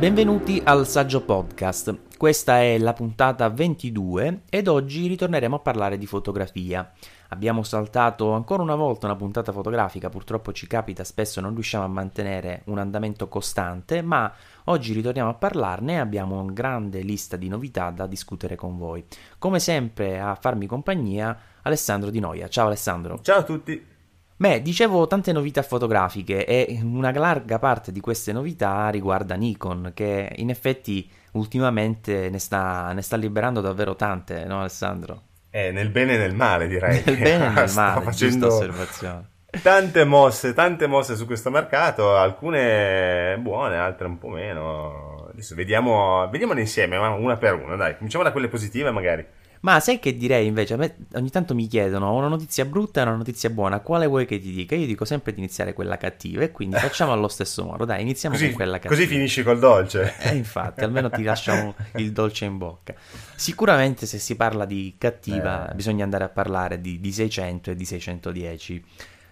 Benvenuti al Saggio Podcast. Questa è la puntata 22 ed oggi ritorneremo a parlare di fotografia. Abbiamo saltato ancora una volta una puntata fotografica, purtroppo ci capita spesso non riusciamo a mantenere un andamento costante, ma oggi ritorniamo a parlarne e abbiamo una grande lista di novità da discutere con voi. Come sempre a farmi compagnia Alessandro Di Noia. Ciao Alessandro. Ciao a tutti. Beh, dicevo tante novità fotografiche e una larga parte di queste novità riguarda Nikon, che in effetti ultimamente ne sta, ne sta liberando davvero tante, no Alessandro? Eh, nel bene e nel male direi. Nel bene e nel male, facendo osservazione. Tante mosse, tante mosse su questo mercato, alcune buone, altre un po' meno. Adesso vediamo, vediamole insieme, una per una, dai. Cominciamo da quelle positive magari. Ma sai che direi invece? A me ogni tanto mi chiedono una notizia brutta e una notizia buona, quale vuoi che ti dica? Io dico sempre di iniziare quella cattiva e quindi facciamo allo stesso modo. Dai, iniziamo così, con quella cattiva. Così finisci col dolce. Eh, infatti, almeno ti lasciamo il dolce in bocca. Sicuramente se si parla di cattiva eh. bisogna andare a parlare di, di 600 e di 610.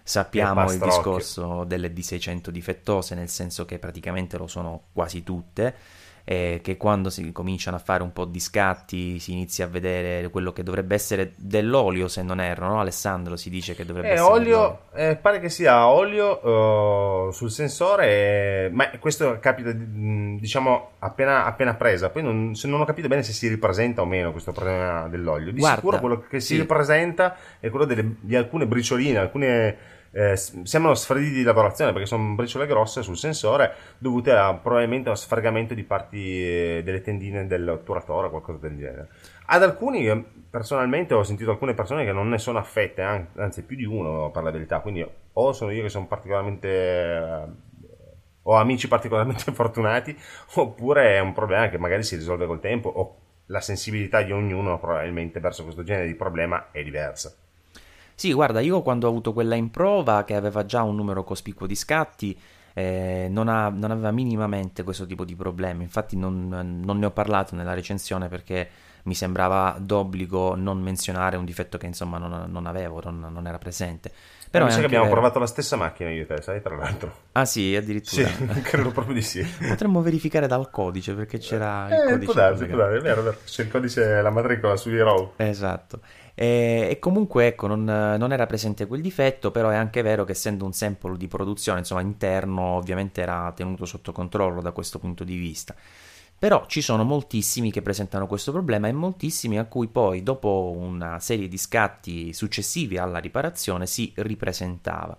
Sappiamo il discorso delle D600 difettose, nel senso che praticamente lo sono quasi tutte eh, che quando si cominciano a fare un po' di scatti si inizia a vedere quello che dovrebbe essere dell'olio, se non erro, no? Alessandro si dice che dovrebbe eh, essere olio, eh, pare che sia olio uh, sul sensore, ma questo capita mm, diciamo appena, appena presa, poi non, se non ho capito bene se si ripresenta o meno questo problema dell'olio. Di Guarda, sicuro quello che si sì. ripresenta è quello delle, di alcune bricioline, alcune eh, sembrano sfraditi di lavorazione perché sono briciole grosse sul sensore dovute a, probabilmente a sfragamento di parti eh, delle tendine dell'otturatore o qualcosa del genere. Ad alcuni, eh, personalmente, ho sentito alcune persone che non ne sono affette, anzi più di uno per la verità, quindi o sono io che sono particolarmente... Eh, ho amici particolarmente fortunati, oppure è un problema che magari si risolve col tempo, o la sensibilità di ognuno probabilmente verso questo genere di problema è diversa. Sì, guarda, io quando ho avuto quella in prova, che aveva già un numero cospicuo di scatti, eh, non, ha, non, aveva minimamente questo tipo di problemi. Infatti, non, non, ne ho parlato nella recensione perché mi sembrava d'obbligo non menzionare un difetto che insomma non, non avevo, non, era presente. Però mi sa che abbiamo vero. provato la stessa macchina io e te, sai, tra l'altro. Ah sì, addirittura. Sì, credo proprio di sì. Potremmo verificare dal codice, perché c'era il eh, codice. Può darsi, può darsi, è vero. C'è il codice, la matricola sugli RAW. Esatto. E, e comunque, ecco, non, non, era presente quel difetto, però è anche vero che essendo un sample di produzione, insomma, interno, ovviamente era tenuto sotto controllo da questo punto di vista. Però ci sono moltissimi che presentano questo problema e moltissimi a cui poi, dopo una serie di scatti successivi alla riparazione, si ripresentava.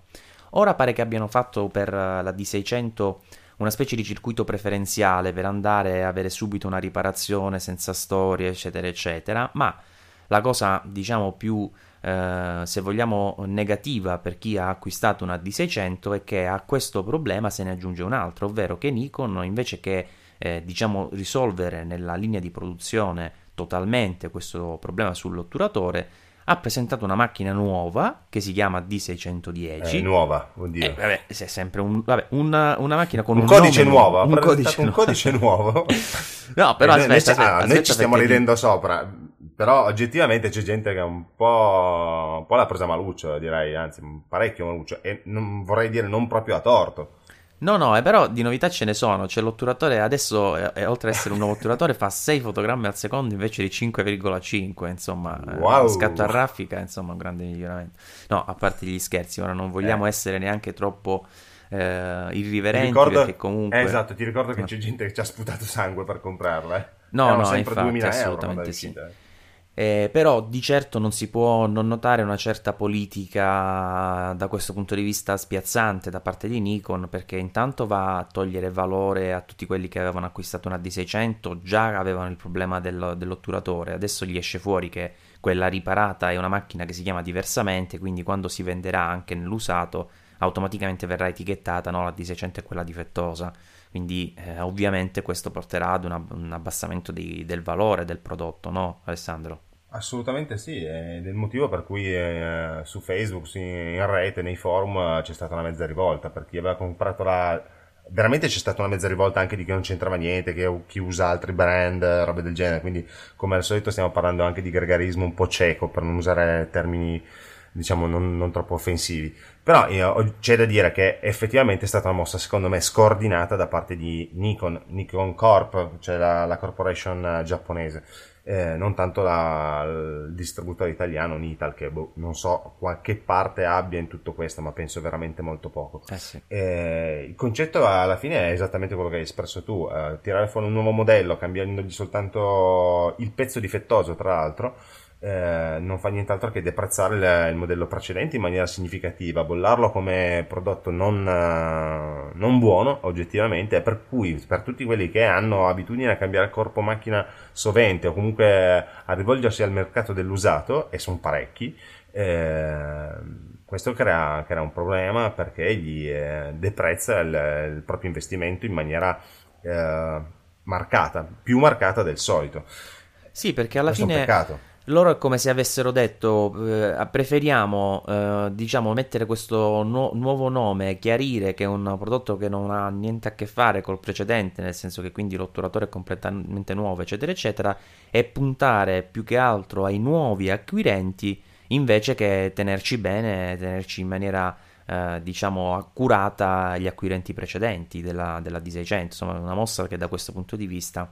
Ora pare che abbiano fatto per la D600 una specie di circuito preferenziale per andare a avere subito una riparazione senza storie, eccetera, eccetera, ma la cosa, diciamo, più, eh, se vogliamo, negativa per chi ha acquistato una D600 è che a questo problema se ne aggiunge un altro, ovvero che Nikon, invece che, eh, diciamo, risolvere nella linea di produzione totalmente questo problema sull'otturatore, ha presentato una macchina nuova che si chiama D610. Eh, nuova, dire. Eh, vabbè, è sempre un, vabbè, una, una, macchina con un, un codice nome, nuovo. Un codice, un codice nuovo. no, però eh, aspetta, noi, aspetta, ah, aspetta, noi ci stiamo ridendo sopra. Però oggettivamente c'è gente che un po', un po' l'ha presa maluccio, direi, anzi parecchio maluccio, e non, vorrei dire non proprio a torto. No, no, eh, però di novità ce ne sono. C'è l'otturatore adesso, eh, oltre ad essere un nuovo otturatore, fa 6 fotogrammi al secondo invece di 5,5. Insomma, wow. eh, scatto a raffica, insomma, un grande miglioramento. No, a parte gli scherzi, ora non vogliamo Eh. essere neanche troppo eh, Ti irriverenti ricordo, perché comunque... eh, esatto, ti ricordo che c'è gente che ci ha sputato sangue per comprarla. Eh. No, Erano no, infatti, 2000 euro assolutamente sì. Eh, però di certo non si può non notare una certa politica da questo punto di vista spiazzante da parte di Nikon perché intanto va a togliere valore a tutti quelli che avevano acquistato una D600 già avevano il problema del, dell'otturatore adesso gli esce fuori che quella riparata è una macchina che si chiama diversamente quindi quando si venderà anche nell'usato automaticamente verrà etichettata no? la D600 è quella difettosa quindi eh, ovviamente questo porterà ad una, un abbassamento di, del valore del prodotto no Alessandro? Assolutamente sì, ed è il motivo per cui eh, su Facebook, in rete, nei forum eh, c'è stata una mezza rivolta, per chi aveva comprato la... Veramente c'è stata una mezza rivolta anche di chi non c'entrava niente, che chi usa altri brand, robe del genere, quindi come al solito stiamo parlando anche di gregarismo un po' cieco, per non usare termini diciamo non, non troppo offensivi. Però eh, c'è da dire che effettivamente è stata una mossa secondo me scordinata da parte di Nikon, Nikon Corp, cioè la, la corporation giapponese eh, non tanto la, il distributore italiano Nital che boh, non so qualche parte abbia in tutto questo ma penso veramente molto poco eh sì. eh, il concetto alla fine è esattamente quello che hai espresso tu eh, tirare fuori un nuovo modello cambiandogli soltanto il pezzo difettoso tra l'altro eh, non fa nient'altro che deprezzare il, il, modello precedente in maniera significativa, bollarlo come prodotto non, uh, non buono oggettivamente, per cui per tutti quelli che hanno abitudine a cambiare corpo macchina sovente o comunque a rivolgersi al mercato dell'usato, e sono parecchi, eh, questo crea, crea, un problema perché gli eh, deprezza il, il, proprio investimento in maniera eh, marcata, più marcata del solito. Sì, perché alla questo fine loro è come se avessero detto eh, preferiamo eh, diciamo mettere questo nu- nuovo nome chiarire che è un prodotto che non ha niente a che fare col precedente nel senso che quindi l'otturatore è completamente nuovo eccetera eccetera e puntare più che altro ai nuovi acquirenti invece che tenerci bene tenerci in maniera eh, diciamo accurata gli acquirenti precedenti della, della D600 insomma una mossa che da questo punto di vista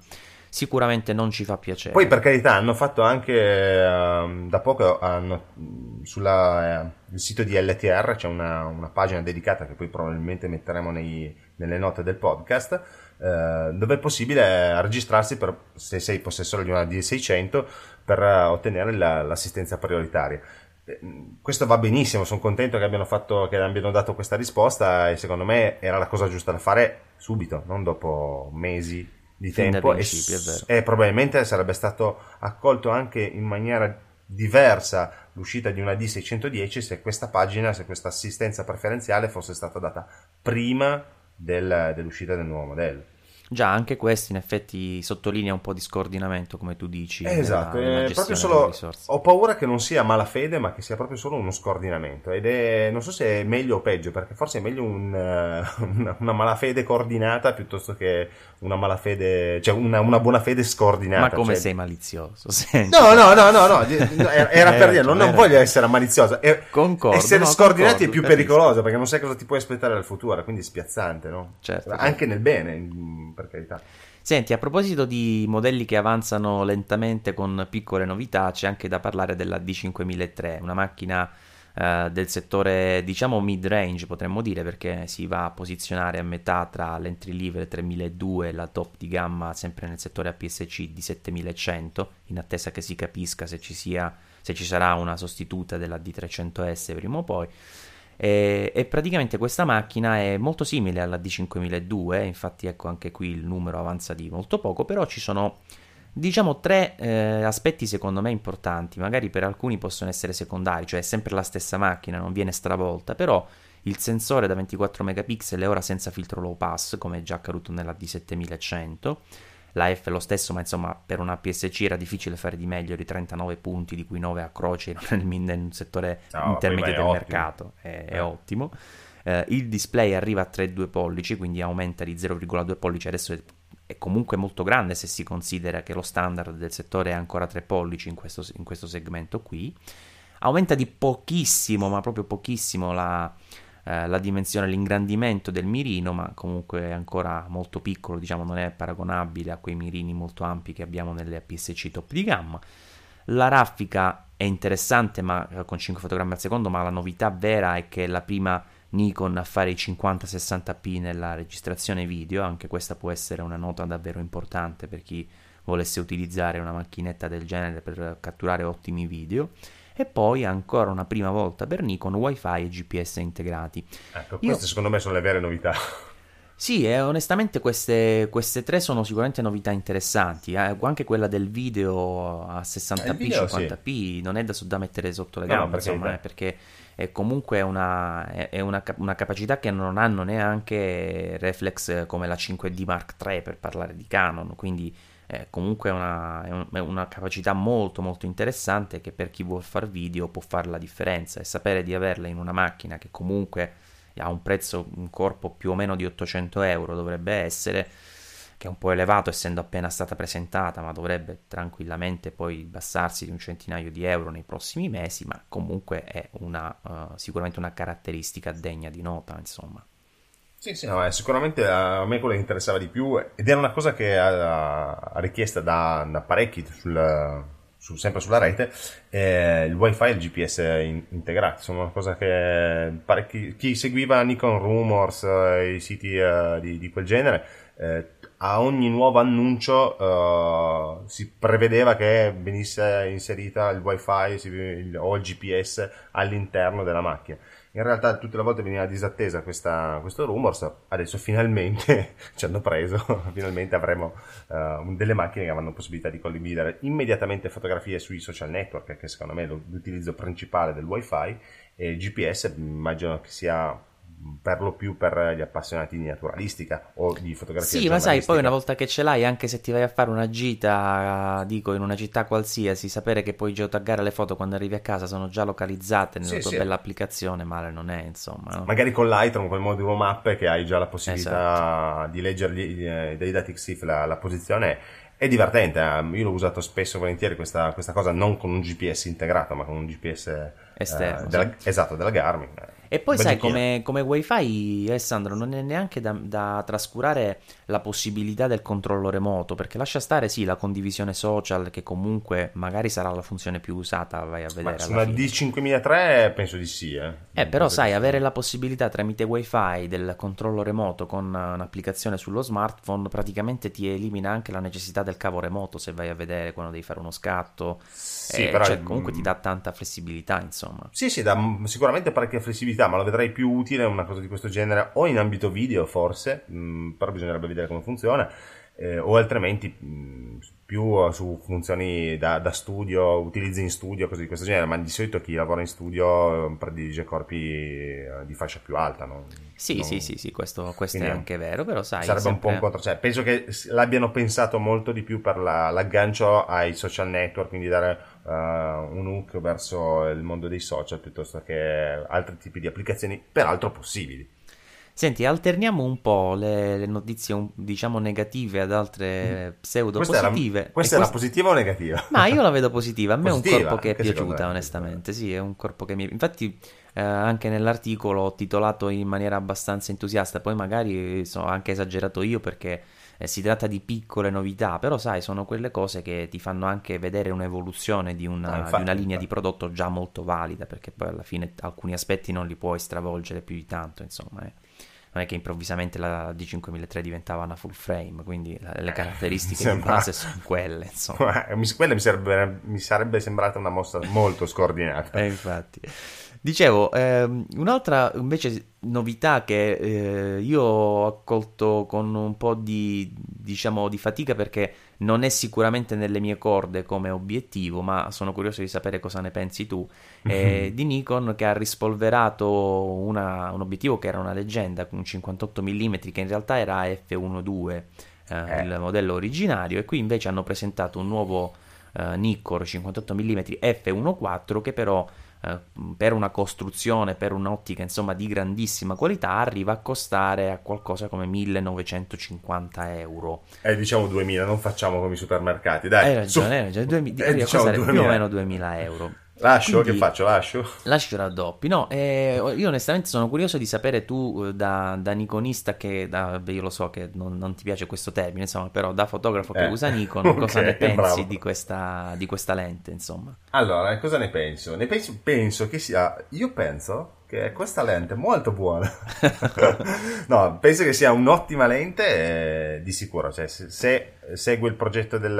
sicuramente non ci fa piacere. Poi per carità hanno fatto anche uh, da poco hanno, sul uh, sito di LTR c'è una, una, pagina dedicata che poi probabilmente metteremo nei, nelle note del podcast uh, dove è possibile registrarsi per, se sei possessore di una D600 per ottenere la, l'assistenza prioritaria eh, questo va benissimo, sono contento che abbiano, fatto, che abbiano dato questa risposta e secondo me era la cosa giusta da fare subito, non dopo mesi di fin tempo e, e, probabilmente sarebbe stato accolto anche in maniera diversa l'uscita di una D610 se questa pagina, se questa assistenza preferenziale fosse stata data prima del, dell'uscita del nuovo modello. Già, anche questo in effetti sottolinea un po' di scordinamento, come tu dici. Esatto, nella, nella proprio solo ho paura che non sia malafede, ma che sia proprio solo uno scordinamento. Ed è, non so se è meglio o peggio, perché forse è meglio un, una, una, malafede coordinata piuttosto che una malafede, cioè una, una buona fede scordinata. Ma come cioè... sei malizioso? Senti. No, no, no, no, no, era, era per dire, non, non voglio essere malizioso. È, concordo. Essere no, scordinati concordo, è più pericoloso, perché non sai cosa ti puoi aspettare dal futuro, quindi è spiazzante, no? Certo. Anche certo. nel bene per carità. Senti, a proposito di modelli che avanzano lentamente con piccole novità, c'è anche da parlare della D5003, una macchina eh, del settore, diciamo, mid-range, potremmo dire, perché si va a posizionare a metà tra l'entry level 3002 e la top di gamma, sempre nel settore APS-C di 7100, in attesa che si capisca se ci, sia, se ci sarà una sostituta della D300S prima o poi. E, e, praticamente questa macchina è molto simile alla D5002, infatti ecco anche qui il numero avanza di molto poco, però ci sono diciamo tre eh, aspetti secondo me importanti, magari per alcuni possono essere secondari, cioè è sempre la stessa macchina, non viene stravolta, però il sensore da 24 megapixel è ora senza filtro low pass, come è già accaduto nella D7100 la F è lo stesso, ma insomma per una PSC era difficile fare di meglio di 39 punti, di cui 9 a croce nel, nel settore no, intermedio del ottimo. mercato, è, è eh. ottimo. Eh, il display arriva a 3,2 pollici, quindi aumenta di 0,2 pollici, adesso è, è, comunque molto grande se si considera che lo standard del settore è ancora 3 pollici in questo, in questo segmento qui. Aumenta di pochissimo, ma proprio pochissimo la, eh, la dimensione, l'ingrandimento del mirino, ma comunque è ancora molto piccolo, diciamo non è paragonabile a quei mirini molto ampi che abbiamo nelle APS-C top di gamma. La raffica è interessante ma, eh, con 5 fotogrammi al secondo, ma la novità vera è che è la prima Nikon a fare i 50-60p nella registrazione video, anche questa può essere una nota davvero importante per chi volesse utilizzare una macchinetta del genere per catturare ottimi video e poi ancora una prima volta per Nikon Wi-Fi e GPS integrati. Ecco, queste Io... secondo me sono le vere novità. Sì, e onestamente queste, queste, tre sono sicuramente novità interessanti. Eh, anche quella del video a 60p, video, 50p sì. non è da, da, mettere sotto le gambe, no, perché, insomma, eh, perché è comunque una, è, è una, una, capacità che non hanno neanche reflex come la 5D Mark III per parlare di Canon. Quindi è comunque una, è una capacità molto molto interessante che per chi vuole fare video può fare la differenza e sapere di averla in una macchina che comunque ha un prezzo, un corpo più o meno di 800 euro dovrebbe essere, che è un po' elevato essendo appena stata presentata, ma dovrebbe tranquillamente poi abbassarsi di un centinaio di euro nei prossimi mesi, ma comunque è una, uh, sicuramente una caratteristica degna di nota, insomma. Sì, sì, no, sicuramente a me quello interessava di più ed era una cosa che ha richiesta da, da parecchi sul, su, sempre sulla rete, eh, il wifi e il GPS in, integrati, sono una cosa che parecchi, chi seguiva Nikon Rumors, eh, i siti eh, di, di, quel genere, eh, a ogni nuovo annuncio si prevedeva che venisse inserita il wifi si, o il GPS all'interno della macchina. In realtà tutte le volte veniva disattesa questa, questo rumors, adesso finalmente ci hanno preso, finalmente avremo uh, delle macchine che avranno possibilità di condividere immediatamente fotografie sui social network, che secondo me è l'utilizzo principale del wifi, e il GPS immagino che sia per lo più per gli appassionati di naturalistica o di fotografia. Sì, ma sai, poi una volta che ce l'hai, anche se ti vai a fare una gita, dico, in una città qualsiasi, sapere che puoi geotaggare le foto quando arrivi a casa sono già localizzate nella sì, tua sì. bella applicazione, male non è, insomma. No? Magari con Lightroom, con il modulo mappe, che hai già la possibilità esatto. di leggere dai dati XIF la, la posizione è divertente, eh? io l'ho usato spesso e volentieri questa, questa, cosa, non con un GPS integrato, ma con un GPS esterno. Eh, della, sì. Esatto, della Garmin. E poi sai, come, come, wifi, Alessandro, non è neanche da, da, trascurare la possibilità del controllo remoto, perché lascia stare sì la condivisione social, che comunque magari sarà la funzione più usata, vai a vedere. Ma su una D5003 penso di sì. Eh, eh però sai, avere la possibilità tramite wifi del controllo remoto con un'applicazione sullo smartphone praticamente ti elimina anche la necessità del cavo remoto se vai a vedere quando devi fare uno scatto. Sì, eh, però cioè, comunque ti dà tanta flessibilità, insomma. Sì, sì, dà sicuramente parecchia flessibilità ma lo vedrei più utile una cosa di questo genere o in ambito video forse, mh, mm, però bisognerebbe vedere come funziona, eh, o altrimenti mh, mm, più su funzioni da, da, studio, utilizzi in studio, cose di questo genere, ma di solito chi lavora in studio eh, predilige corpi eh, di fascia più alta, no? Sì, non... sì, sì, sì, questo, questo è anche vero, però sai... Sarebbe sempre... un po' un contro... Cioè, penso che l'abbiano pensato molto di più per la, l'aggancio ai social network, quindi dare uh, un hook verso il mondo dei social piuttosto che altri tipi di applicazioni, peraltro possibili. Senti, alterniamo un po' le, le notizie, diciamo, negative ad altre mm. pseudo questa positive. Era, questa era quest... positiva o negativa? Ma io la vedo positiva. A me positiva, è un corpo che è piaciuta, onestamente. Sì, è un corpo che mi. Infatti, eh, anche nell'articolo ho titolato in maniera abbastanza entusiasta. Poi magari sono anche esagerato io perché eh, si tratta di piccole novità, però sai, sono quelle cose che ti fanno anche vedere un'evoluzione di una, ah, infatti, di una linea infatti. di prodotto già molto valida, perché poi alla fine alcuni aspetti non li puoi stravolgere più di tanto, insomma. Eh non è che improvvisamente la D5003 diventava una full frame, quindi le caratteristiche Sembra... di base sono quelle. Insomma. Quella mi sarebbe, mi sarebbe sembrata una mossa molto scordinata. eh, infatti. Dicevo, ehm, un'altra invece novità che eh, io ho accolto con un po' di, diciamo, di fatica perché non è sicuramente nelle mie corde come obiettivo, ma sono curioso di sapere cosa ne pensi tu, mm-hmm. di Nikon che ha rispolverato una, un obiettivo che era una leggenda, un 58 mm che in realtà era f1.2, eh, eh. il modello originario, e qui invece hanno presentato un nuovo eh, Nikon 58 mm f1.4 che però eh, per una costruzione, per un'ottica insomma di grandissima qualità, arriva a costare a qualcosa come 1950 euro. Eh, diciamo 2000, non facciamo come i supermercati, dai. Hai ragione, su. hai ragione, 2000, eh, diciamo più o meno 2000 euro. Lascio, Quindi, che faccio? Lascio? Lascio raddoppi. No, eh, io onestamente sono curioso di sapere tu eh, da, da Nikonista che, da, beh, io lo so che non, non, ti piace questo termine, insomma, però da fotografo che eh. usa Nikon, okay, cosa ne pensi di questa, di questa, lente, insomma? Allora, cosa ne penso? Ne penso, penso che sia, io penso che questa lente è molto buona. no, penso che sia un'ottima lente eh, di sicuro, cioè se, se, segue il progetto del,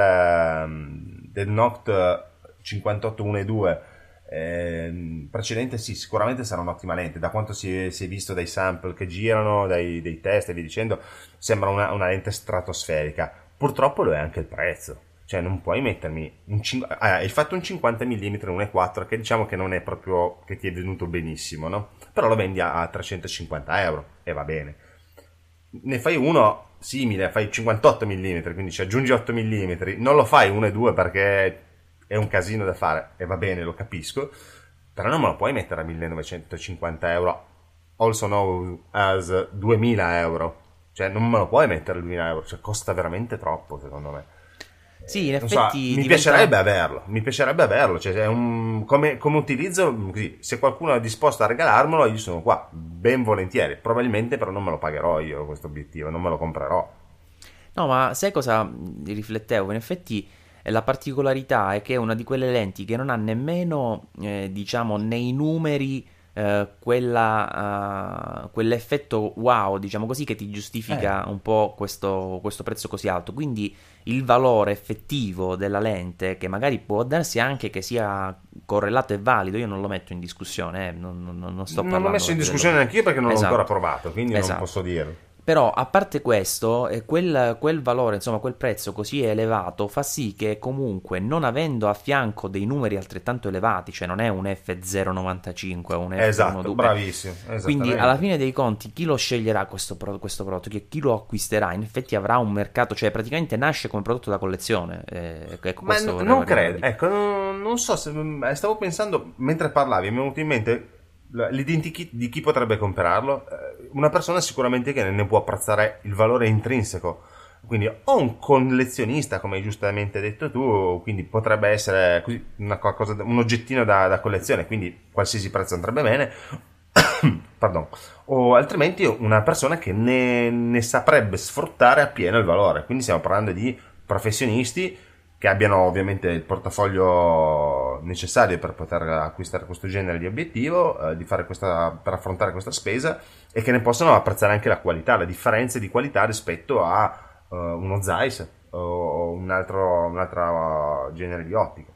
del Noct 58 1 e 2 eh, precedente sì, sicuramente sarà un'ottima lente, da quanto si è, si è visto dai sample che girano, dai, dai, test e via dicendo, sembra una, una, lente stratosferica. Purtroppo lo è anche il prezzo, cioè non puoi mettermi un 5, ah, hai fatto un 50 mm 1.4 che diciamo che non è proprio che ti è venuto benissimo, no? Però lo vendi a, a 350 euro e va bene. Ne fai uno simile, fai 58 mm, quindi ci aggiungi 8 mm, non lo fai 1 e 2 perché è un casino da fare e va bene, lo capisco, però non me lo puoi mettere a 1950 euro, also known as 2000 euro. Cioè, non me lo puoi mettere a 2000 euro, cioè, costa veramente troppo, secondo me. Sì, in effetti so, mi diventa... piacerebbe averlo, mi piacerebbe averlo, cioè, un, come, come, utilizzo, così, se qualcuno è disposto a regalarmelo, io sono qua, ben volentieri, probabilmente però non me lo pagherò io questo obiettivo, non me lo comprerò. No, ma sai cosa riflettevo? In effetti la particolarità è che è una di quelle lenti che non ha nemmeno, eh, diciamo, nei numeri eh, quella, uh, quell'effetto wow, diciamo così, che ti giustifica eh. un po' questo, questo, prezzo così alto. Quindi il valore effettivo della lente, che magari può darsi anche che sia correlato e valido, io non lo metto in discussione, eh, non, non, non, sto parlando. Non l'ho messo in discussione neanche io perché non esatto. l'ho ancora provato, quindi esatto. non posso dirlo. Però a parte questo, eh, quel, quel, valore, insomma quel prezzo così elevato fa sì che comunque non avendo a fianco dei numeri altrettanto elevati, cioè non è un F095 o un F12, esatto, bravissimo. Quindi alla fine dei conti chi lo sceglierà questo, questo prodotto, chi, lo acquisterà, in effetti avrà un mercato, cioè praticamente nasce come prodotto da collezione. Eh, ecco, Ma n- non credo, ecco, non, non so se eh, stavo pensando mentre parlavi, mi è venuto in mente l'identikit di chi potrebbe comprarlo, eh, una persona sicuramente che ne può apprezzare il valore intrinseco. Quindi o un collezionista, come hai giustamente detto tu, quindi potrebbe essere cosa, un oggettino da, da, collezione, quindi qualsiasi prezzo andrebbe bene, Pardon. o altrimenti una persona che ne, ne saprebbe sfruttare appieno il valore. Quindi stiamo parlando di professionisti che abbiano ovviamente il portafoglio necessario per poter acquistare questo genere di obiettivo, eh, di fare questa, per affrontare questa spesa e che ne possano apprezzare anche la qualità, le differenze di qualità rispetto a uh, uno Zeiss o un altro, un altro genere di ottica.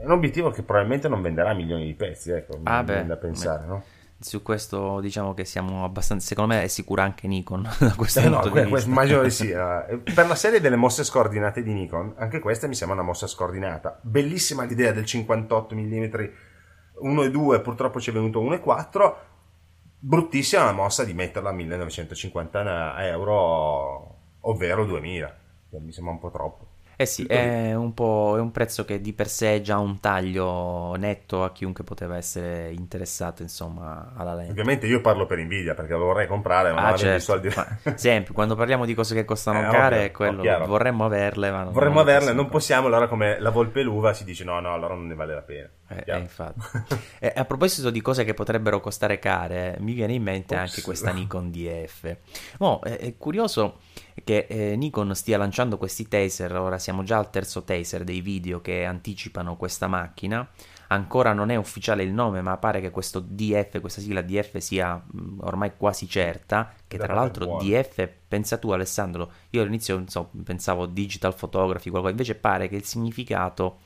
È un obiettivo che probabilmente non venderà milioni di pezzi, ecco, ah beh, da pensare, beh. no? Su questo diciamo che siamo abbastanza secondo me è sicura anche Nikon da questo eh punto no, di vista. immagino di sì uh, per la serie delle mosse scordinate di Nikon anche questa mi sembra una mossa scordinata. Bellissima l'idea del 58 mm 1 e 2 purtroppo ci è venuto 1 e 4 bruttissima la mossa di metterla a 1950 euro ovvero 2000 mi sembra un po' troppo eh sì, è un, po', è un prezzo che di per sé è già un taglio netto a chiunque poteva essere interessato, insomma, alla lente. Ovviamente io parlo per invidia perché lo vorrei comprare, ma ah, non certo. i soldi. Ma, sempre, quando parliamo di cose che costano eh, care, quello, vorremmo averle, ma non Vorremmo non averle, non possiamo, allora come la volpe l'uva si dice no, no, allora non ne vale la pena. Eh, eh, infatti. e a proposito di cose che potrebbero costare care, mi viene in mente Ops. anche questa Nikon DF. Oh, è, è curioso che eh, Nikon stia lanciando questi taser, ora siamo già al terzo taser dei video che anticipano questa macchina, ancora non è ufficiale il nome ma pare che questo DF, questa sigla DF sia mh, ormai quasi certa, che tra l'altro DF, pensa tu Alessandro, io all'inizio so, pensavo digital photography, qualcosa, invece pare che il significato,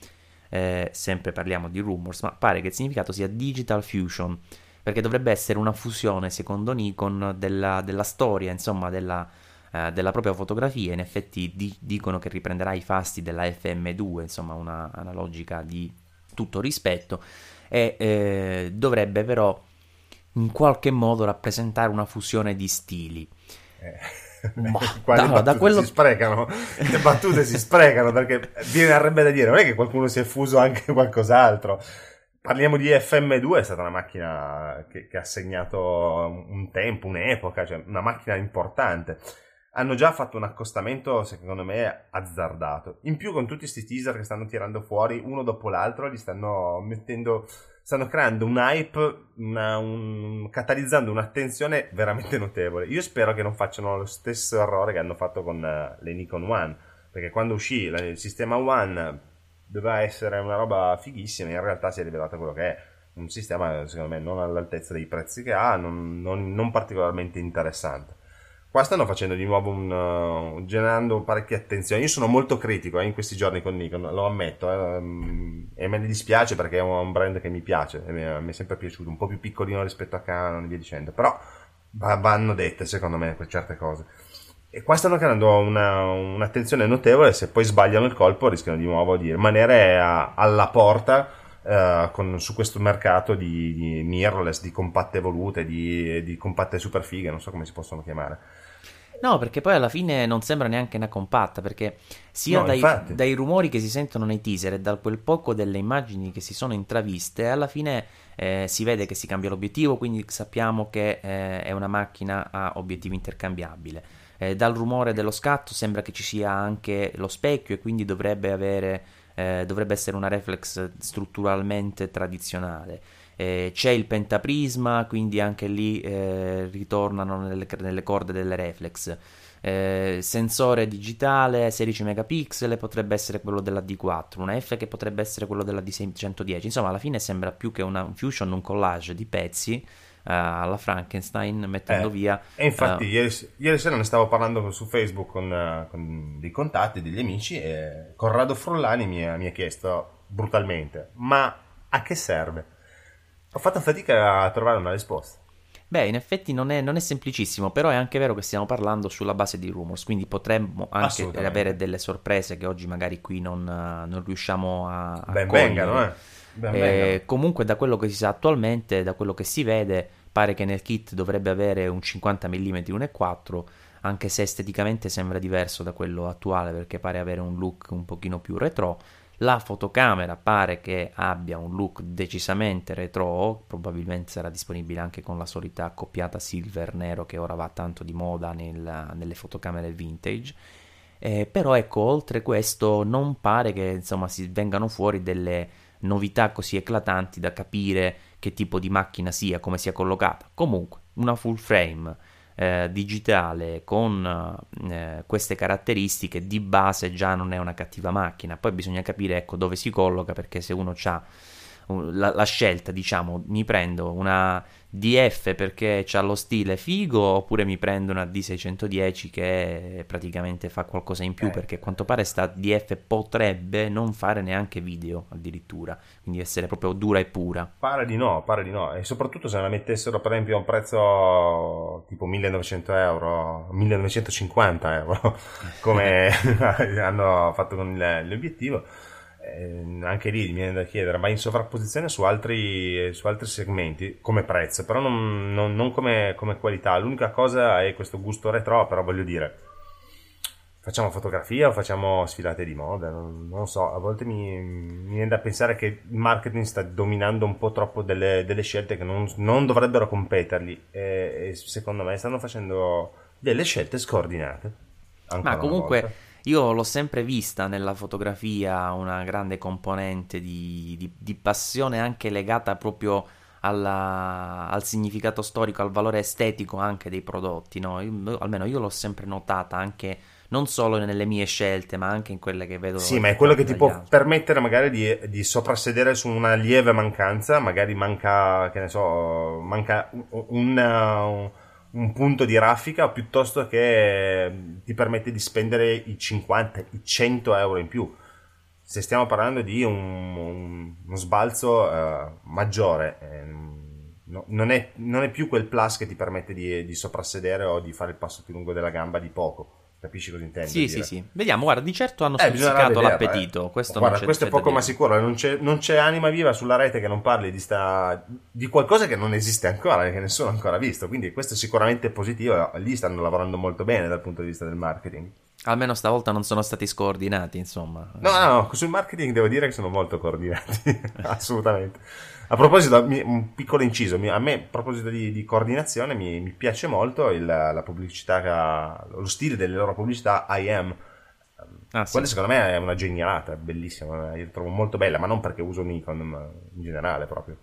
eh, sempre parliamo di rumors, ma pare che il significato sia digital fusion, perché dovrebbe essere una fusione secondo Nikon della, della storia, insomma della eh, della propria fotografia, in effetti di- dicono che riprenderà i fasti della FM2, insomma una analogica di tutto rispetto, e eh, dovrebbe però in qualche modo rappresentare una fusione di stili. Eh. Ma, da, da quello... si sprecano le battute si sprecano perché viene da dire non è che qualcuno si è fuso anche qualcos'altro parliamo di FM2 è stata una macchina che, che ha segnato un tempo un'epoca cioè una macchina importante hanno già fatto un accostamento, secondo me, azzardato. In più, con tutti questi teaser che stanno tirando fuori uno dopo l'altro, li stanno mettendo. Stanno creando un hype, una, un, catalizzando un'attenzione veramente notevole. Io spero che non facciano lo stesso errore che hanno fatto con uh, le Nikon One. Perché quando uscì il sistema One doveva essere una roba fighissima, in realtà si è rivelato quello che è. Un sistema, secondo me, non all'altezza dei prezzi che ha, non, non, non particolarmente interessante. Qua stanno facendo di nuovo un. Uh, generando parecchie attenzioni. Io sono molto critico eh, in questi giorni con Nikon, lo ammetto. Eh, um, e me ne dispiace perché è un brand che mi piace. Mi, mi, è sempre piaciuto, un po' più piccolino rispetto a Canon e via dicendo. Però vanno dette, secondo me, certe cose. E qua stanno creando una, un'attenzione notevole. Se poi sbagliano il colpo, rischiano di nuovo di rimanere a, alla porta. Uh, con, su questo mercato di, di mirrorless, di compatte volute, di, di compatte super fighe, non so come si possono chiamare. No, perché poi alla fine non sembra neanche una compatta, perché sia No, dai, dai rumori che si sentono nei teaser e da quel poco delle immagini che si sono intraviste, alla fine eh, si vede che si cambia l'obiettivo, quindi sappiamo che eh, è una macchina a obiettivo intercambiabile. Eh, dal rumore dello scatto sembra che ci sia anche lo specchio e quindi dovrebbe avere, eh, dovrebbe essere una reflex strutturalmente tradizionale. Eh, c'è il pentaprisma, quindi anche lì eh, ritornano nelle, nelle corde delle reflex. Eh, sensore digitale 16 megapixel potrebbe essere quello della D4, una F che potrebbe essere quello della D610. Insomma, alla fine sembra più che una un fusion, un collage di pezzi alla Frankenstein, mettendo Eh, via. E infatti, eh, ieri, ieri sera ne stavo parlando su Facebook con, eh, con dei contatti, degli amici, e Corrado Frullani mi ha, mi ha chiesto brutalmente: Ma a che serve? Ho fatto fatica a trovare una risposta. Beh, in effetti non è, non è semplicissimo, però è anche vero che stiamo parlando sulla base di rumors, quindi potremmo anche avere delle sorprese che oggi magari qui non, eh, non riusciamo a, a Ben cogliere. vengano, eh. Ben Eh, comunque da quello che si sa attualmente, da quello che si vede, pare che nel kit dovrebbe avere un 50 mm 1.4, anche se esteticamente sembra diverso da quello attuale perché pare avere un look un pochino più retro. La fotocamera pare che abbia un look decisamente retro, probabilmente sarà disponibile anche con la solita accoppiata silver nero che ora va tanto di moda nel- nelle fotocamere vintage. Eh, però ecco, oltre questo non pare che insomma si vengano fuori delle novità così eclatanti da capire che tipo di macchina sia, come sia collocata. Comunque, una full frame eh, digitale con eh, queste caratteristiche di base già non è una cattiva macchina. Poi bisogna capire ecco dove si colloca perché se uno ha la, la scelta, diciamo, mi prendo una DF perché ha lo stile figo oppure mi prendo una D610 che praticamente fa qualcosa in più Eh. perché a quanto pare sta DF potrebbe non fare neanche video addirittura, quindi essere proprio dura e pura. Pare di no, pare di no. E soprattutto se la mettessero per esempio a un prezzo tipo 1900 euro, 1950 euro, come hanno fatto con l'obiettivo, eh, anche lì mi viene da chiedere, ma in sovrapposizione su altri, su altri segmenti come prezzo, però non, non- non come, come qualità. L'unica cosa è questo gusto retro, però voglio dire. Facciamo fotografia o facciamo sfilate di moda? Non, non so, a volte mi, mi viene da pensare che il marketing sta dominando un po' troppo delle, delle scelte che non, non dovrebbero competergli e, e secondo me stanno facendo delle scelte scordinate. Ancora Ma comunque. Io l'ho sempre vista nella fotografia una grande componente di, di- di passione anche legata proprio alla- al significato storico, al valore estetico anche dei prodotti, no? Io- almeno io l'ho sempre notata anche non solo nelle mie scelte, ma anche in quelle che vedo. Sì, ma è quello che ti può altri. permettere magari di, di soprassedere su una lieve mancanza, magari manca, che ne so, manca un, un- un punto di raffica piuttosto che ti permette di spendere i 50, i 100 euro in più. Se stiamo parlando di un, un- uno sbalzo eh, maggiore, ehm, no- non, è, non è più quel plus che ti permette di, di soprassedere o di fare il passo più lungo della gamba di poco. Capisci cosa intendo? Sì, dire? sì, sì. Vediamo, guarda, di certo hanno Eh, stuzzicato vederla, l'appetito. eh. Questo, Guarda, questo è da poco ma sicuro. Non c'è, non c'è anima viva sulla rete che non parli di, sta, di qualcosa che non esiste ancora, che nessuno ha ancora visto. Quindi questo è sicuramente positivo. Lì stanno lavorando molto bene dal punto di vista del marketing. Almeno stavolta non sono stati scordinati, insomma. No, no, no, sul marketing devo dire che sono molto coordinati. Assolutamente. A proposito, un piccolo inciso, a me a proposito di, di coordinazione mi, mi piace molto il- la pubblicità, lo stile delle loro pubblicità I am. Ah, sì. Quella secondo me è una genialata, bellissima, io la trovo molto bella, ma non perché uso Nikon, ma in generale proprio.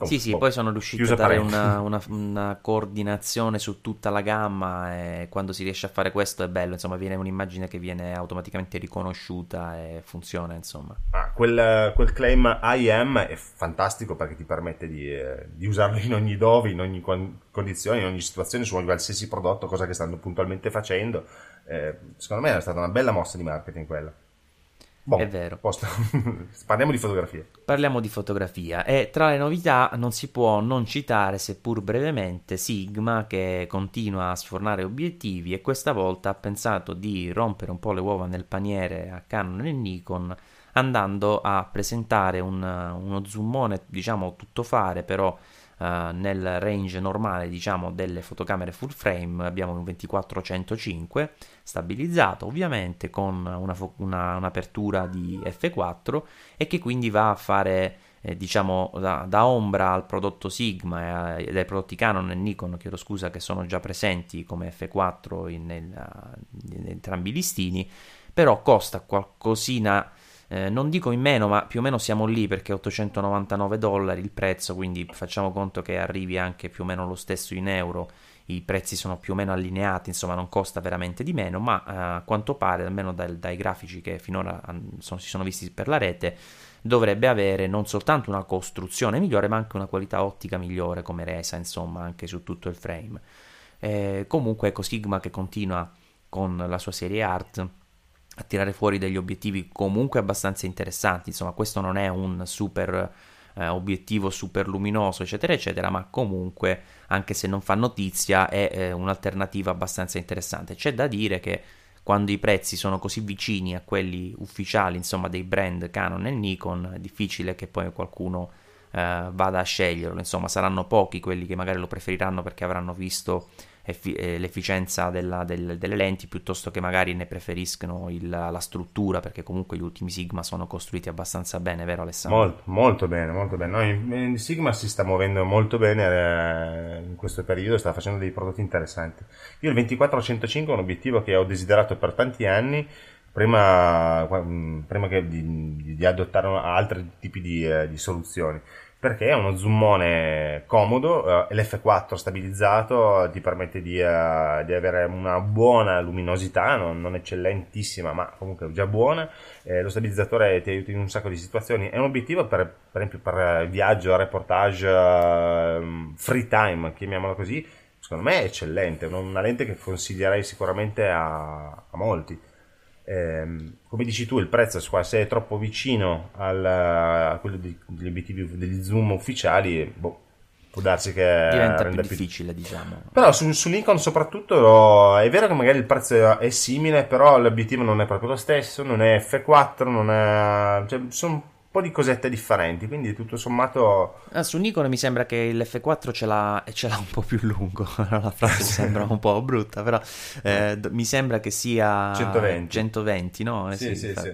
Sì, sì, Oh, poi sono riusciti a dare una, una- una coordinazione su tutta la gamma e quando si riesce a fare questo è bello, insomma, viene un'immagine che viene automaticamente riconosciuta e funziona, insomma. Ah, quel, quel claim I am è fantastico perché ti permette di, eh, di usarlo in ogni dove, in ogni con- condizione, in ogni situazione, su qualsiasi prodotto, cosa che stanno puntualmente facendo. Eh, secondo me è stata una bella mossa di marketing quella. Boh, È vero. Parliamo di fotografie. Parliamo di fotografia e tra le novità non si può non citare, seppur brevemente, Sigma che continua a sfornare obiettivi e questa volta ha pensato di rompere un po' le uova nel paniere a Canon e Nikon andando a presentare un- uno zoomone, diciamo tuttofare, però eh, nel range normale diciamo delle fotocamere full frame abbiamo un 24-105 stabilizzato ovviamente con una fo- una, un'apertura di f4 e che quindi va a fare eh, diciamo da, da, ombra al prodotto Sigma e ai prodotti Canon e Nikon, chiedo scusa, che sono già presenti come F4 in, in, in entrambi i listini, però costa qualcosina. Eh, non dico in meno, ma più o meno siamo lì perché 899 dollari il prezzo, quindi facciamo conto che arrivi anche più o meno lo stesso in euro. I prezzi sono più o meno allineati, insomma, non costa veramente di meno, ma eh, a quanto pare, almeno dai, dai grafici che finora sono, si sono visti per la rete, dovrebbe avere non soltanto una costruzione migliore, ma anche una qualità ottica migliore come resa, insomma, anche su tutto il frame. Eh, comunque, ecco Sigma che continua con la sua serie art a tirare fuori degli obiettivi comunque abbastanza interessanti. Insomma, questo non è un super eh, obiettivo super luminoso, eccetera, eccetera, ma comunque, anche se non fa notizia, è eh, un'alternativa abbastanza interessante. C'è da dire che quando i prezzi sono così vicini a quelli ufficiali, insomma, dei brand Canon e Nikon, è difficile che poi qualcuno eh, vada a sceglierlo. Insomma, saranno pochi quelli che magari lo preferiranno perché avranno visto effi- eh, l'efficienza della, del, delle lenti piuttosto che magari ne preferiscono il, la struttura perché comunque gli ultimi Sigma sono costruiti abbastanza bene, vero Alessandro? Molto, molto bene, molto bene. No, in, in Sigma si sta muovendo molto bene eh, in questo periodo, sta facendo dei prodotti interessanti. Io il 2405 è un obiettivo che ho desiderato per tanti anni. Prima, prima di, di, adottare altri tipi di, eh, di soluzioni perché è uno zoomone comodo eh, l'F4 stabilizzato ti permette di, uh, di, avere una buona luminosità, non, non eccellentissima ma comunque già buona, eh, lo stabilizzatore ti aiuta in un sacco di situazioni, è un obiettivo per, per esempio per viaggio, reportage, uh, free time, chiamiamolo così, secondo me è eccellente, una lente che consiglierei sicuramente a, a molti eh, come dici tu, il prezzo se è troppo vicino al, a quello degli obiettivi degli zoom ufficiali, boh, può darsi che diventa più difficile, più... diciamo. Però su, su, Nikon soprattutto è vero che magari il prezzo è simile, però l'obiettivo non è proprio lo stesso, non è F4, non è cioè, sono po' di cosette differenti, quindi tutto sommato... Ah, su Nikon mi sembra che l'F4 ce l'ha, ce l'ha un po' più lungo, la frase sembra un po' brutta, però eh, mi sembra che sia 120, 120 no? Eh, sì, sì, sì, sì,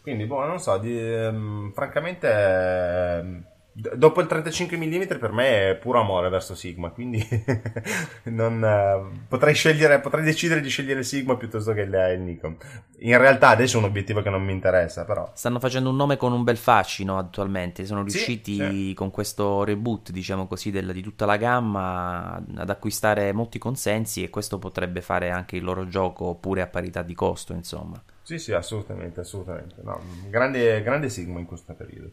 Quindi, boh, non so, di, um, francamente... Eh, dopo il 35 mm per me è puro amore verso Sigma, quindi non, uh, potrei, scegliere, potrei decidere di scegliere Sigma piuttosto che il, il, Nikon. In realtà adesso è un obiettivo che non mi interessa, però. Stanno facendo un nome con un bel fascino attualmente, sono riusciti sì, sì. con questo reboot, diciamo così, del, di tutta la gamma ad acquistare molti consensi e questo potrebbe fare anche il loro gioco pure a parità di costo, insomma. Sì, sì, assolutamente, assolutamente. No, grande, grande Sigma in questo periodo.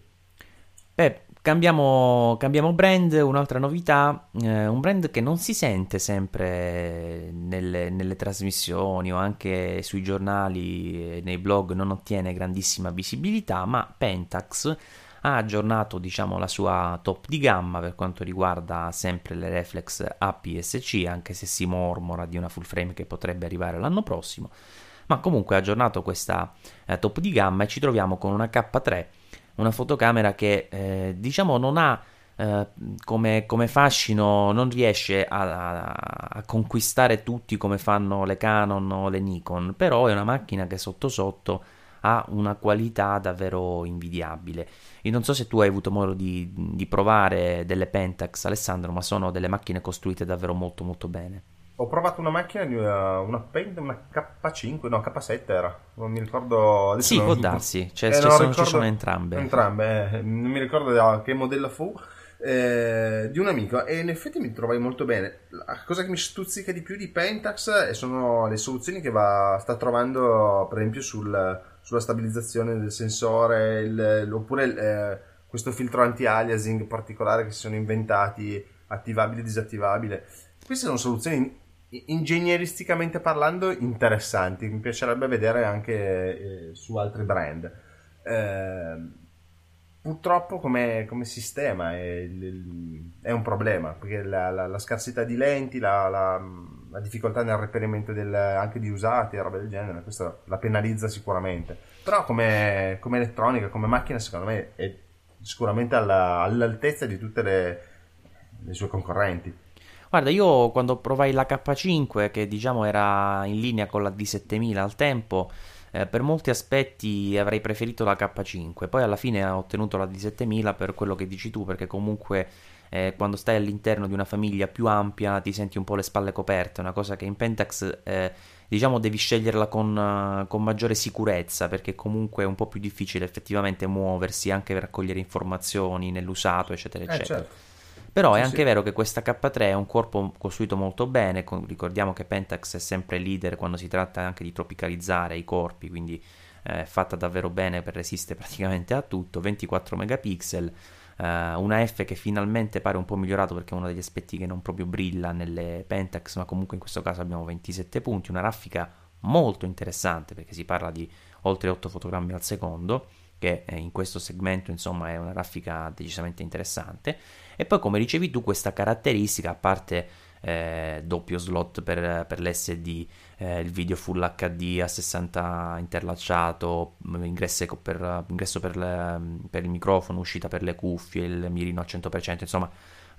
Beh, Cambiamo, cambiamo, brand, un'altra novità, eh, un brand che non si sente sempre nelle, nelle, trasmissioni o anche sui giornali nei blog, non ottiene grandissima visibilità, ma Pentax ha aggiornato diciamo, la sua top di gamma per quanto riguarda sempre le reflex APS-C, anche se si mormora di una full frame che potrebbe arrivare l'anno prossimo, ma comunque ha aggiornato questa eh, top di gamma e ci troviamo con una K3 una fotocamera che eh, diciamo non ha eh, come, come, fascino, non riesce a, a, a, conquistare tutti come fanno le Canon o le Nikon, però è una macchina che sotto sotto ha una qualità davvero invidiabile. Io non so se tu hai avuto modo di, di provare delle Pentax, Alessandro, ma sono delle macchine costruite davvero molto molto bene. Ho provato una macchina di una, una una K5, no K7 era, non mi ricordo. Sì, non, può darsi, cioè, eh, ci, sono, ci, sono, entrambe. Entrambe, eh, non mi ricordo che modello fu. Eh, di un amico e in effetti mi trovai molto bene. La cosa che mi stuzzica di più di Pentax sono le soluzioni che va, sta trovando, per esempio, sul, sulla stabilizzazione del sensore, il, oppure eh, questo filtro anti-aliasing particolare che si sono inventati, attivabile e disattivabile. Queste sono soluzioni ingegneristicamente parlando interessanti, mi piacerebbe vedere anche eh, su altri brand. Eh, purtroppo come, come sistema è, è, un problema, perché la, la, la scarsità di lenti, la, la difficoltà nel reperimento del, anche di usati e roba del genere, questo la penalizza sicuramente. Però come, come elettronica, come macchina, secondo me è sicuramente alla, all'altezza di tutte le dei suoi concorrenti. Guarda, io quando provai la K5, che diciamo era in linea con la D7000 al tempo, eh, per molti aspetti avrei preferito la K5, poi alla fine ho ottenuto la D7000 per quello che dici tu, perché comunque eh, quando stai all'interno di una famiglia più ampia ti senti un po' le spalle coperte, una cosa che in Pentax eh, diciamo devi sceglierla con, con, maggiore sicurezza perché comunque è un po' più difficile effettivamente muoversi anche per raccogliere informazioni nell'usato eccetera Eh, eccetera. certo. Però è anche sì. vero che questa K3 è un corpo costruito molto bene, con- ricordiamo che Pentax è sempre leader quando si tratta anche di tropicalizzare i corpi, quindi eh, è fatta davvero bene per resistere praticamente a tutto, 24 megapixel, eh, una F che finalmente pare un po' migliorato perché è uno degli aspetti che non proprio brilla nelle Pentax, ma comunque in questo caso abbiamo 27 punti, una raffica molto interessante perché si parla di oltre 8 fotogrammi al secondo, che eh, in questo segmento insomma è una raffica decisamente interessante. E poi, come dicevi tu, questa caratteristica, a parte eh, doppio slot per, per l'SD, eh, il video Full HD a 60 interlacciato, ingresso per, ingresso per, le- per il microfono, uscita per le cuffie, il mirino al 100%, insomma,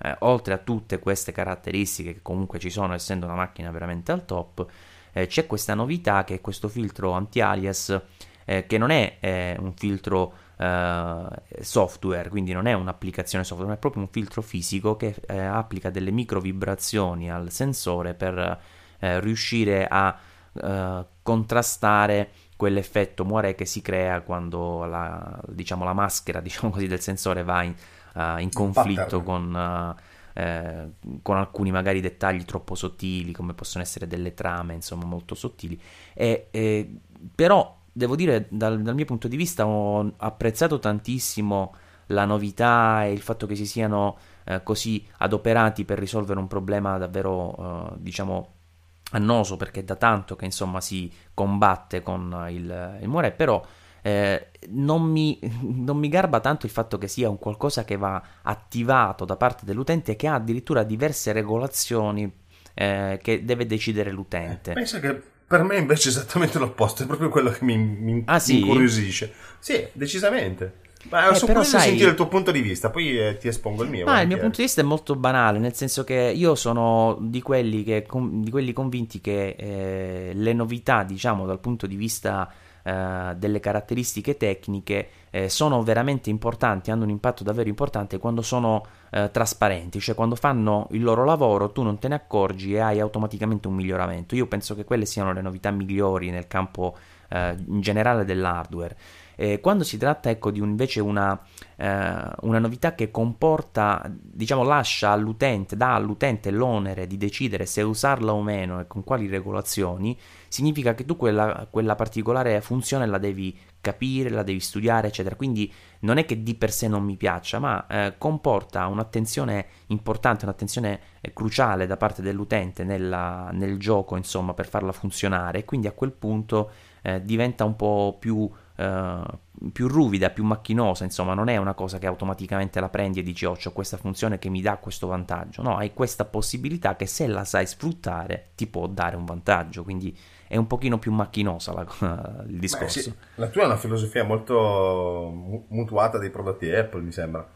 eh, oltre a tutte queste caratteristiche che comunque ci sono, essendo una macchina veramente al top, eh, c'è questa novità che è questo filtro anti-alias, eh, che non è eh, un filtro eh, software, quindi non è un'applicazione software, ma è proprio un filtro fisico che eh, applica delle micro vibrazioni al sensore per eh, riuscire a eh, contrastare quell'effetto muore che si crea quando la, diciamo, la maschera diciamo così, del sensore va in, eh, in conflitto con, eh, eh, con alcuni magari dettagli troppo sottili come possono essere delle trame insomma molto sottili. E, e- però devo dire dal, dal mio punto di vista ho apprezzato tantissimo la novità e il fatto che si siano eh, così adoperati per risolvere un problema davvero eh, diciamo annoso perché è da tanto che insomma si combatte con il, il Muore, però eh, non, mi, non mi garba tanto il fatto che sia un qualcosa che va attivato da parte dell'utente che ha addirittura diverse regolazioni eh, che deve decidere l'utente. Pensa che per me invece è esattamente l'opposto, è proprio quello che mi, mi Ah, sì? incuriosisce. Sì, decisamente. Ma Eh, sono curioso sai- sentire il tuo punto di vista, poi eh, ti espongo il mio. Ma il mio punto di vista è molto banale, nel senso che io sono di quelli, che, di quelli convinti che eh, le novità, diciamo, dal punto di vista eh, delle caratteristiche tecniche, eh, sono veramente importanti, hanno un impatto davvero importante quando sono eh, trasparenti, cioè quando fanno il loro lavoro tu non te ne accorgi e hai automaticamente un miglioramento. Io penso che quelle siano le novità migliori nel campo eh, in generale dell'hardware. Eh, quando si tratta ecco, di un- invece una, eh, una novità che comporta, diciamo, lascia all'utente, dà all'utente l'onere di decidere se usarla o meno e con quali regolazioni, significa che tu quella, quella particolare funzione la devi capire, la devi studiare, eccetera. Quindi non è che di per sé non mi piaccia, ma eh, comporta un'attenzione importante, un'attenzione eh, cruciale da parte dell'utente nella- nel gioco, insomma, per farla funzionare. Quindi a quel punto eh, diventa un po' più, eh, più ruvida, più macchinosa, insomma, non è una cosa che automaticamente la prendi e dici oh, ho questa funzione che mi dà questo vantaggio, no, hai questa possibilità che se la sai sfruttare ti può dare un vantaggio, quindi è un pochino più macchinosa la- il Beh, discorso. sì, la tua è una filosofia molto mu- mutuata dei prodotti Apple, mi sembra.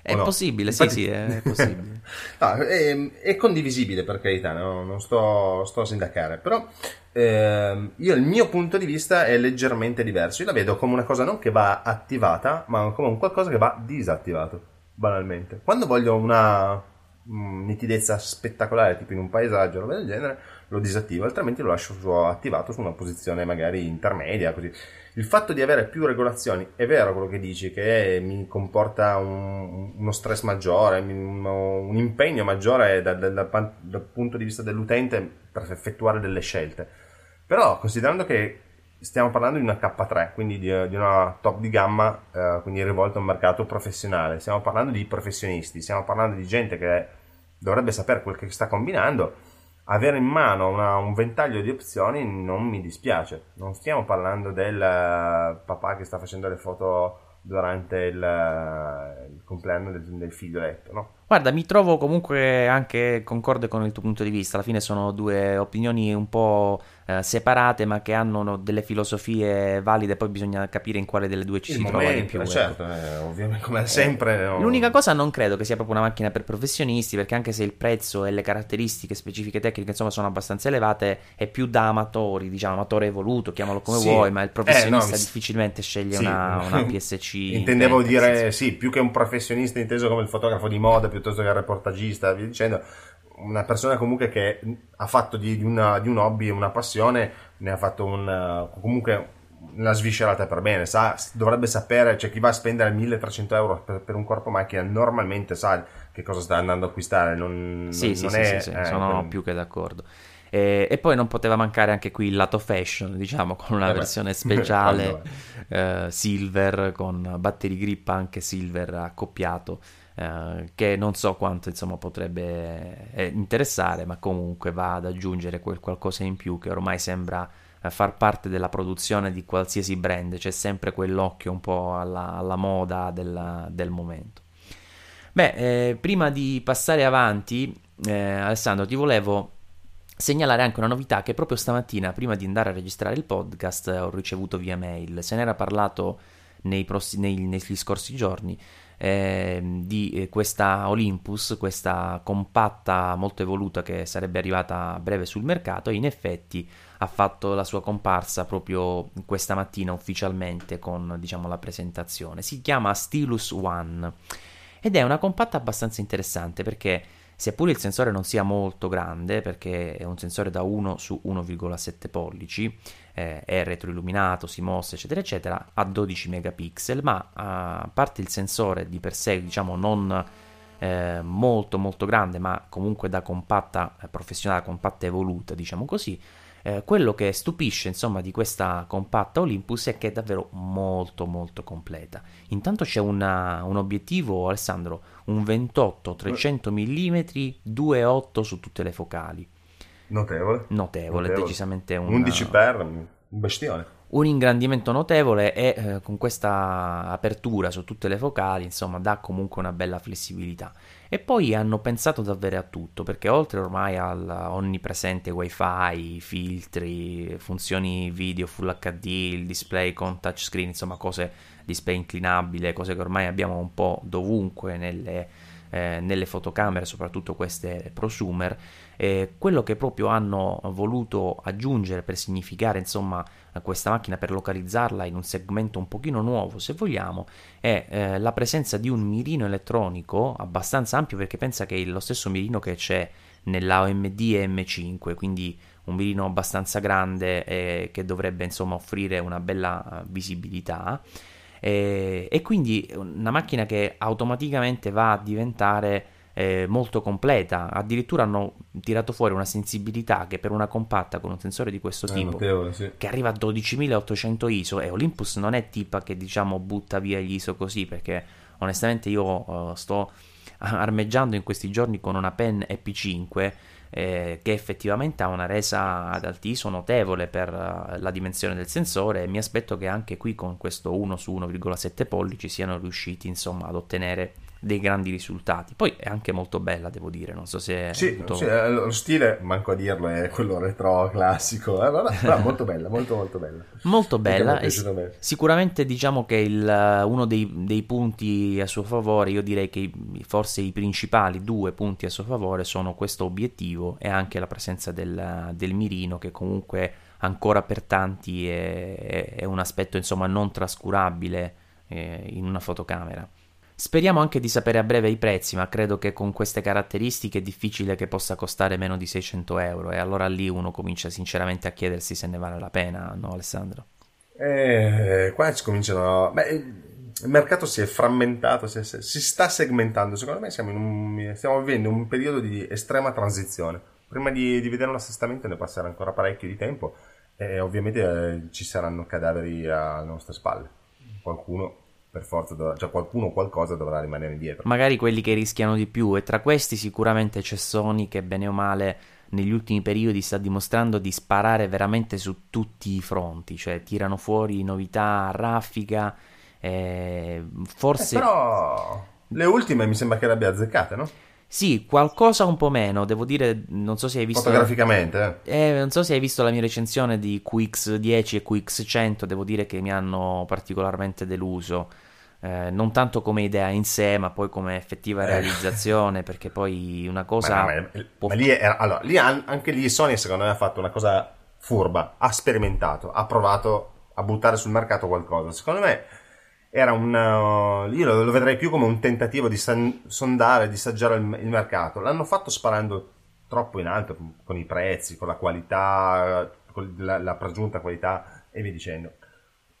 È O no? possibile, Infatti- sì, sì, è possibile. No, è, è condivisibile per carità, no? non sto, sto a sindacare, però ehm, io il mio punto di vista è leggermente diverso. Io la vedo come una cosa non che va attivata, ma come un qualcosa che va disattivato, banalmente. Quando voglio una mm, nitidezza spettacolare, tipo in un paesaggio, roba del genere, lo disattivo, altrimenti lo lascio attivato su una posizione magari intermedia, così. Il fatto di avere più regolazioni è vero quello che dici, che mi comporta un- uno stress maggiore, uno- un impegno maggiore da- da- da- dal punto di vista dell'utente per effettuare delle scelte. Però, considerando che stiamo parlando di una K3, quindi di, di una top di gamma, eh, quindi rivolta a un mercato professionale, stiamo parlando di professionisti, stiamo parlando di gente che dovrebbe sapere quel che sta combinando, avere in mano una- un ventaglio di opzioni non mi dispiace. Non stiamo parlando del eh, papà che sta facendo le foto durante il, eh, il compleanno del, del figlioletto, no? Guarda, mi trovo comunque anche concorde con il tuo punto di vista. Alla fine sono due opinioni un po' eh, separate, ma che hanno delle filosofie valide. Poi bisogna capire in quale delle due ci Il si trova di più. momento, ecco. certo, eh, ovviamente come sempre. no. L'unica cosa non credo che sia proprio una macchina per professionisti, perché anche se il prezzo e le caratteristiche specifiche tecniche insomma sono abbastanza elevate, è più da amatori, diciamo amatore evoluto, chiamalo come Sì. vuoi, ma il professionista Eh, no, difficilmente sceglie Sì. una, una PSC. Intendevo intenta, nel dire, senso- sì, più che un professionista inteso come il fotografo di moda piuttosto che il reportagista, via dicendo, una persona comunque che ha fatto di, di una- di un hobby una passione, ne ha fatto un, comunque una sviscerata per bene, sa, dovrebbe sapere, cioè chi va a spendere 1300 euro per, per un corpo macchina normalmente sa che cosa sta andando a acquistare, non, Sì, non- sì, non sì, è... sì, sì, eh, sono quel- più che d'accordo. E, e poi non poteva mancare anche qui il lato fashion, diciamo, con una Eh versione speciale eh, silver, con battery grip anche silver accoppiato, eh, che non so quanto insomma potrebbe eh, interessare, ma comunque va ad aggiungere quel qualcosa in più che ormai sembra eh, far parte della produzione di qualsiasi brand, c'è sempre quell'occhio un po' alla, alla moda della- del momento. Beh, eh, prima di passare avanti, eh, Alessandro, ti volevo segnalare anche una novità che proprio stamattina, prima di andare a registrare il podcast, ho ricevuto via mail. Se n'era parlato nei prossi- nei- negli scorsi giorni ehm, di eh, questa Olympus, questa compatta molto evoluta che sarebbe arrivata a breve sul mercato e in effetti ha fatto la sua comparsa proprio questa mattina ufficialmente con diciamo la presentazione. Si chiama Stylus One ed è una compatta abbastanza interessante perché seppure il sensore non sia molto grande perché è un sensore da 1 su 1,7 pollici eh, è retroilluminato, si mostra eccetera eccetera ha 12 megapixel ma a parte il sensore di per sé diciamo non eh, molto molto grande ma comunque da compatta eh, professionale compatta evoluta diciamo così eh, quello che stupisce insomma di questa compatta Olympus è che è davvero molto molto completa intanto c'è una- un obiettivo Alessandro un 28 300 mm 2.8 su tutte le focali Notevole. notevole, decisamente un 11 per, un bestione. Un ingrandimento notevole e eh, con questa apertura su tutte le focali, insomma, dà comunque una bella flessibilità. E poi hanno pensato davvero a tutto, perché oltre ormai al onnipresente wifi, filtri, funzioni video full HD, il display con touchscreen, insomma, cose display inclinabile, cose che ormai abbiamo un po' dovunque nelle, eh, nelle fotocamere, soprattutto queste prosumer, eh, quello che proprio hanno voluto aggiungere per significare insomma questa macchina per localizzarla in un segmento un pochino nuovo se vogliamo è eh, la presenza di un mirino elettronico abbastanza ampio perché pensa che è lo stesso mirino che c'è nella OMD M5 quindi un mirino abbastanza grande eh, che dovrebbe insomma offrire una bella eh, visibilità. E, e quindi una macchina che automaticamente va a diventare eh, molto completa. Addirittura hanno tirato fuori una sensibilità che per una compatta con un sensore di questo tipo, notevole, sì. che arriva a 12.800 ISO, e Olympus non è tipa che diciamo butta via gli ISO così, perché onestamente io eh, sto armeggiando in questi giorni con una pen EP5 eh, che effettivamente ha una resa ad alti ISO notevole per eh, la dimensione del sensore e mi aspetto che anche qui con questo 1 su 1,7 pollici siano riusciti insomma ad ottenere dei grandi risultati. Poi è anche molto bella, devo dire, non so se Sì, avuto- sì, eh, lo stile, manco a dirlo, è quello retro classico, eh, vabbè, però molto bella, molto molto bella. Molto bella, me. sicuramente diciamo che il, eh, uno dei, dei punti a suo favore, io direi che forse i principali due punti a suo favore sono questo obiettivo e anche la presenza del, del mirino che comunque ancora per tanti è, è- è un aspetto insomma non trascurabile eh, in una fotocamera. Speriamo anche di sapere a breve i prezzi, ma credo che con queste caratteristiche è difficile che possa costare meno di 600 euro e allora lì uno comincia sinceramente a chiedersi se ne vale la pena, no Alessandro? Eh, qua ci cominciano. Beh, il mercato si è frammentato, si, si- si sta segmentando. Secondo me un, stiamo vivendo un periodo di estrema transizione. Prima di, di vedere un assestamento ne passerà ancora parecchio di tempo e ovviamente eh, ci saranno cadaveri alle nostre spalle. Qualcuno, per forza, dovrà- cioè qualcuno o qualcosa dovrà rimanere indietro. Magari quelli che rischiano di più e tra questi sicuramente c'è Sony che bene o male negli ultimi periodi sta dimostrando di sparare veramente su tutti i fronti, cioè tirano fuori novità raffica, eh, Eh, forse... però Le ultime mi sembra che le abbia azzeccate, no? Sì, qualcosa un po' meno, devo dire, non so se hai visto... Fotograficamente, eh. eh non so se hai visto la mia recensione di QX10 e QX100, devo dire che mi hanno particolarmente deluso. Eh, non tanto come idea in sé, ma poi come effettiva eh. realizzazione, perché poi una cosa... Ma, no, ma, può... ma lì, era, allora, lì anche lì Sony secondo me ha fatto una cosa furba, ha sperimentato, ha provato a buttare sul mercato qualcosa. Secondo me era un uh, io lo, lo, vedrei più come un tentativo di san, sondare, di saggiare il, il, mercato. L'hanno fatto sparando troppo in alto con i prezzi, con la qualità, con la, la pregiunta qualità e via dicendo.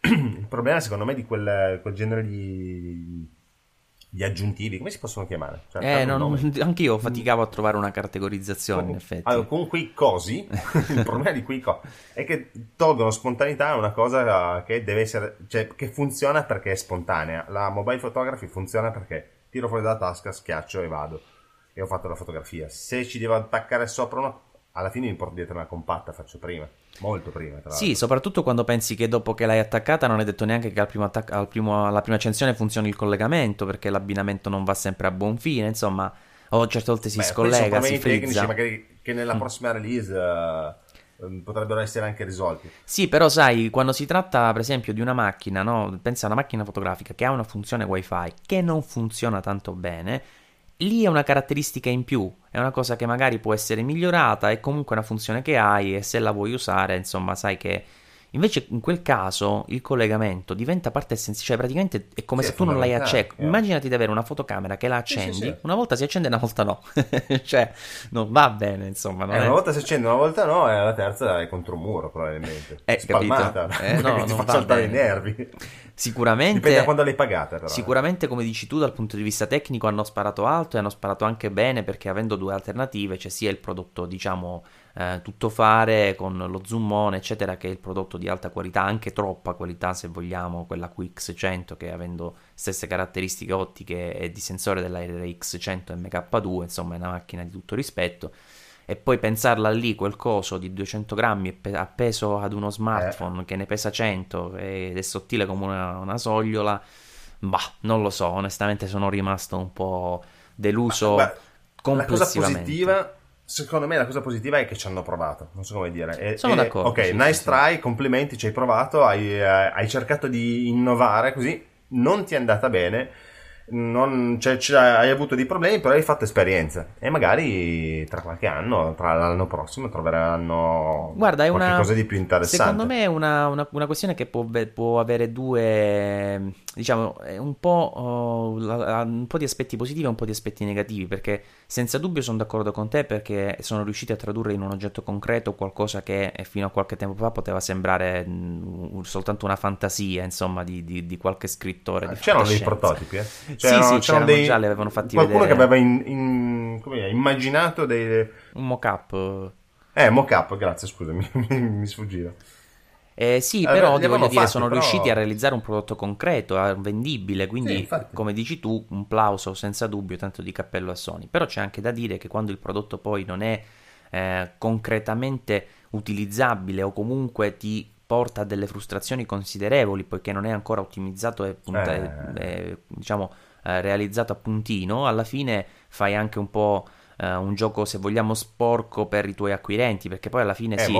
il problema secondo me di quel, quel genere di gli aggiuntivi, come si possono chiamare? Cioè, eh, non, anch'io faticavo a trovare una categorizzazione, con, in effetti. Allora, con quei cosi, il problema di quei cosi è che tolgono spontaneità a una cosa che deve essere, cioè, che funziona perché è spontanea. La mobile photography funziona perché tiro fuori dalla tasca, schiaccio e vado. E ho fatto la fotografia. Se ci devo attaccare sopra una alla fine mi porto dietro una compatta, faccio prima, molto prima. Tra sì, soprattutto quando pensi che dopo che l'hai attaccata non hai detto neanche che al primo attac- al primo, alla prima accensione funzioni il collegamento, perché l'abbinamento non va sempre a buon fine, insomma, o certe volte si Beh, scollega, si frizza. tecnici magari che nella mm. prossima release... Uh potrebbero essere anche risolti. Sì, però sai, quando si tratta per esempio di una macchina, no? pensa a una macchina fotografica che ha una funzione wifi che non funziona tanto bene, lì è una caratteristica in più, è una cosa che magari può essere migliorata, è comunque una funzione che hai e se la vuoi usare, insomma, sai che Invece in quel caso il collegamento diventa parte essenziale, cioè praticamente è come sì, se tu non l'hai acceso. Yeah. Immaginati di avere una fotocamera che la accendi, sì, sì, una volta si accende e una volta no. cioè non va bene, insomma. Eh, è... Una volta si accende, una volta no, e la terza è contro un muro probabilmente. Eh, Spalmata. Eh, no, ti fa saltare i nervi. Sicuramente. Dipende da quando l'hai pagata, però. Eh. Sicuramente, come dici tu, dal punto di vista tecnico hanno sparato alto e hanno sparato anche bene perché avendo due alternative, c'è sia il prodotto, diciamo eh, tutto fare con lo zoomone eccetera che è il prodotto di alta qualità anche troppa qualità se vogliamo quella QX100 che avendo stesse caratteristiche ottiche e di sensore della RX100 MK2 insomma è una macchina di tutto rispetto e poi pensarla lì quel coso di 200 grammi appeso ad uno smartphone eh. che ne pesa 100 ed è sottile come una, una sogliola bah non lo so onestamente sono rimasto un po' deluso ma, ma, la cosa positiva Secondo me la cosa positiva è che ci hanno provato, non so come dire. E, Sono e, d'accordo. Ok, sì, nice sì, try, complimenti, ci hai provato, hai, eh, hai cercato di innovare così, non ti è andata bene non, cioè, hai avuto dei problemi, però hai fatto esperienza e magari tra qualche anno, tra l'anno prossimo, troveranno Guarda, è qualcosa di più interessante. Secondo me è una, una, una questione che può, può, avere due, diciamo, un po', oh, un po' di aspetti positivi e un po' di aspetti negativi, perché senza dubbio sono d'accordo con te perché sono riusciti a tradurre in un oggetto concreto qualcosa che fino a qualche tempo fa poteva sembrare mh, soltanto una fantasia, insomma, di, di, di qualche scrittore. C'erano dei prototipi, eh? C'erano, sì, sì, c'erano dei, già, li avevano fatti qualcuno vedere. che aveva in, in, dire, immaginato dei... Un mock-up. Eh, mock-up, grazie, scusami, mi, mi sfuggiva. Eh, sì, eh, però ti voglio dire, sono però... riusciti a realizzare un prodotto concreto, vendibile, quindi sì, come dici tu, un plauso senza dubbio, tanto di cappello a Sony. Però c'è anche da dire che quando il prodotto poi non è eh, concretamente utilizzabile o comunque ti porta a delle frustrazioni considerevoli poiché non è ancora ottimizzato e punta, eh. diciamo, eh, realizzato a puntino, alla fine fai anche un po' eh, un gioco, se vogliamo, sporco per i tuoi acquirenti, perché poi alla fine è, sì,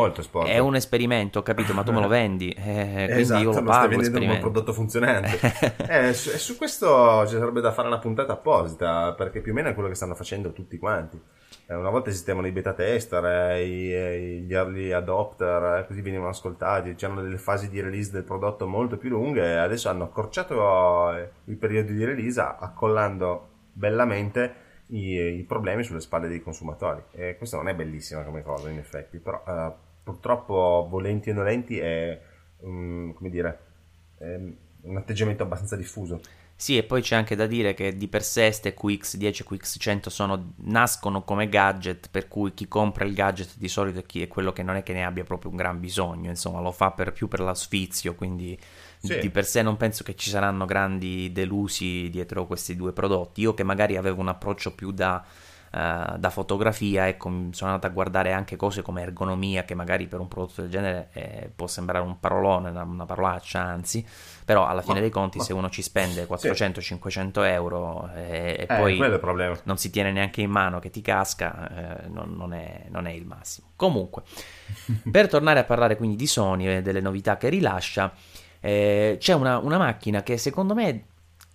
è un esperimento, capito? Ma tu me lo vendi, eh, quindi esatto, io lo pago. Stai vendendo un prodotto funzionante. eh, su, su, questo ci sarebbe da fare una puntata apposita, perché più o meno è quello che stanno facendo tutti quanti. Eh, una volta esistevano i beta tester, eh, i, gli early adopter, eh, così venivano ascoltati, c'erano delle fasi di release del prodotto molto più lunghe, adesso hanno accorciato i periodi di release accollando bellamente i, i, problemi sulle spalle dei consumatori. E questo non è bellissima come cosa, in effetti, però uh, purtroppo, volenti o nolenti, è, um, dire, è un atteggiamento abbastanza diffuso. Sì, e poi c'è anche da dire che di per sé queste QX10 e QX100 sono, nascono come gadget, per cui chi compra il gadget di solito è, chi, è quello che non è che ne abbia proprio un gran bisogno, insomma, lo fa per, più per l'asfizio, quindi sì. di per sé non penso che ci saranno grandi delusi dietro questi due prodotti. Io che magari avevo un approccio più da uh, da fotografia, ecco, sono andato a guardare anche cose come ergonomia, che magari per un prodotto del genere eh, può sembrare un parolone, una, una parolaccia, anzi, però alla fine ma, dei conti ma, se uno ci spende 400-500 sì. euro eh, e, e eh, poi non si tiene neanche in mano che ti casca, eh, non, non, è, non è il massimo. Comunque, per tornare a parlare quindi di Sony e delle novità che rilascia, eh, c'è una, una, macchina che secondo me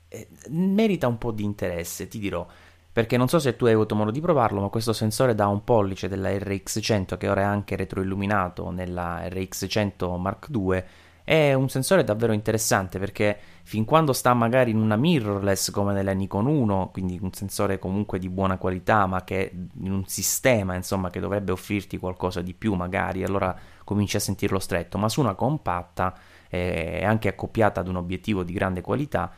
eh, merita un po' di interesse, ti dirò. Perché non so se tu hai avuto modo di provarlo, ma questo sensore da un pollice della RX100, che ora è anche retroilluminato nella RX100 Mark II, è un sensore davvero interessante perché fin quando sta magari in una mirrorless come nella Nikon 1, quindi un sensore comunque di buona qualità, ma che in un sistema insomma che dovrebbe offrirti qualcosa di più magari, allora cominci a sentirlo stretto, ma su una compatta eh, anche accoppiata ad un obiettivo di grande qualità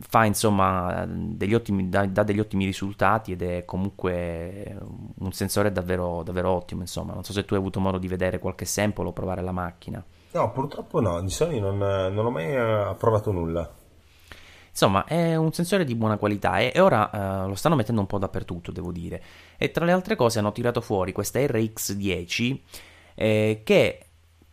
fa insomma degli ottimi, dà, dà, degli ottimi risultati ed è comunque un sensore davvero, davvero ottimo insomma. Non so se tu hai avuto modo di vedere qualche sample o provare la macchina. No purtroppo no. Di Sony non, non ho mai eh, provato nulla. Insomma, è un sensore di buona qualità e, ora uh, lo stanno mettendo un po' dappertutto, devo dire. E tra le altre cose hanno tirato fuori questa RX10 eh, che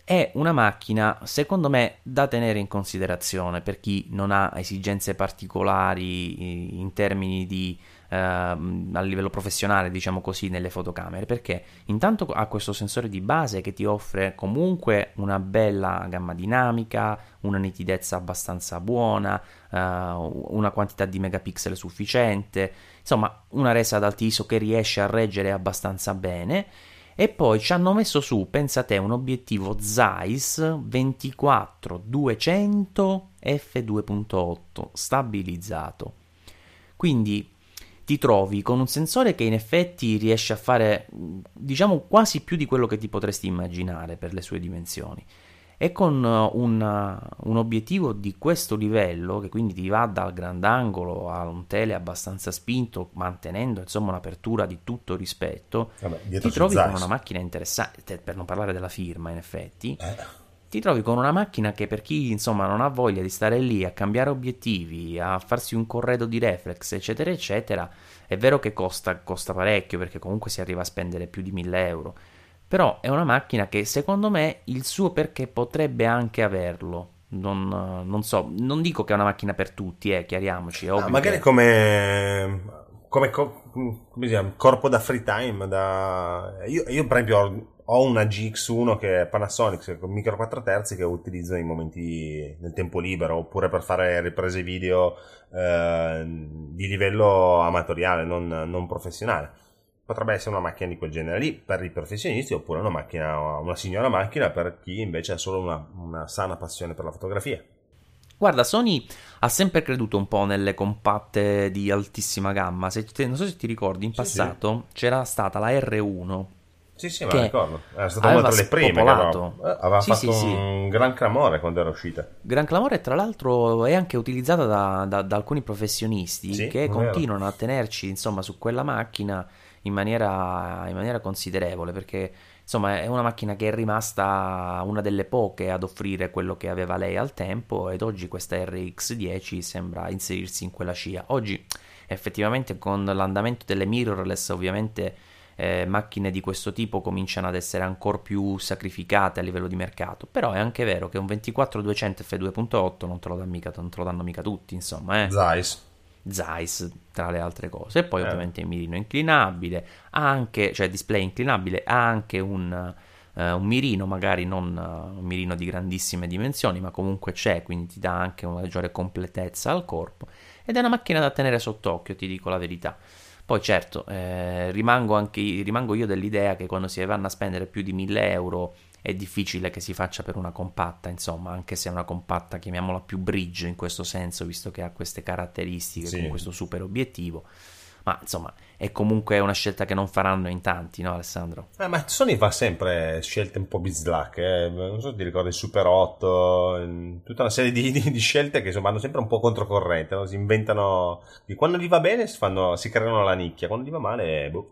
è una macchina, secondo me, da tenere in considerazione per chi non ha esigenze particolari in termini di eh, a livello professionale, diciamo così, nelle fotocamere, perché intanto ha questo sensore di base che ti offre comunque una bella gamma dinamica, una nitidezza abbastanza buona, eh, una quantità di megapixel sufficiente, insomma, una resa ad alti ISO che riesce a reggere abbastanza bene e poi ci hanno messo su, pensa te, un obiettivo Zeiss 24-200 f2.8 stabilizzato. Quindi ti trovi con un sensore che in effetti riesce a fare, diciamo, quasi più di quello che ti potresti immaginare per le sue dimensioni e con uh, un, uh, un, obiettivo di questo livello, che quindi ti va dal grandangolo a un tele abbastanza spinto, mantenendo insomma un'apertura di tutto rispetto, Vabbè, ti trovi con una macchina interessante, per non parlare della firma in effetti. Eh. Ti trovi con una macchina che per chi insomma non ha voglia di stare lì a cambiare obiettivi, a farsi un corredo di reflex, eccetera, eccetera, è vero che costa, costa parecchio perché comunque si arriva a spendere più di 1000 euro però è una macchina che secondo me il suo perché potrebbe anche averlo. Non, non so, non dico che è una macchina per tutti, eh, chiariamoci. Ah, magari che... come, come, come dice, corpo da free time. Da... Io, io, per esempio, ho una GX1 che è Panasonic con micro 4 terzi che utilizzo nei momenti nel tempo libero oppure per fare riprese video eh, di livello amatoriale, non, non professionale potrebbe essere una macchina di quel genere lì per i professionisti oppure una macchina, una signora macchina per chi invece ha solo una, una sana passione per la fotografia. Guarda, Sony ha sempre creduto un po' nelle compatte di altissima gamma. Se non so se ti ricordi, in passato sì. c'era stata la R1. Sì, sì, ma ricordo. Era stata una delle prime. Che aveva sì, fatto sì, un gran clamore quando era uscita. Gran clamore, tra l'altro, è anche utilizzata da, da, da alcuni professionisti che continuano a tenerci insomma su quella macchina in maniera, in maniera considerevole perché insomma è una macchina che è rimasta una delle poche ad offrire quello che aveva lei al tempo ed oggi questa RX10 sembra inserirsi in quella scia. Oggi effettivamente con l'andamento delle mirrorless ovviamente eh, macchine di questo tipo cominciano ad essere ancora più sacrificate a livello di mercato, però è anche vero che un 24-200 f2.8 non te lo, mica, non te lo danno mica tutti, insomma. Eh. Zeiss. Zeiss tra le altre cose. E poi eh. ovviamente il mirino inclinabile anche cioè display inclinabile ha anche un, uh, un mirino magari non uh, un mirino di grandissime dimensioni ma comunque c'è quindi ti dà anche una maggiore completezza al corpo. Ed è una macchina da tenere sott'occhio ti dico la verità. Poi certo eh, rimango, anche, rimango io dell'idea che quando si vanno a spendere più di 1000 euro è difficile che si faccia per una compatta, insomma, anche se è una compatta, chiamiamola più bridge in questo senso, visto che ha queste caratteristiche sì. con questo super obiettivo. Ma insomma, è comunque una scelta che non faranno in tanti, no, Alessandro? Eh, ma Sony fa sempre scelte un po' bislacche. Eh. Non so se ti ricordi il Super 8, tutta una serie di, di, di scelte che insomma, vanno sempre un po' controcorrente. No? Si inventano. Quando gli va bene si, fanno, si creano la nicchia, quando gli va male, boh.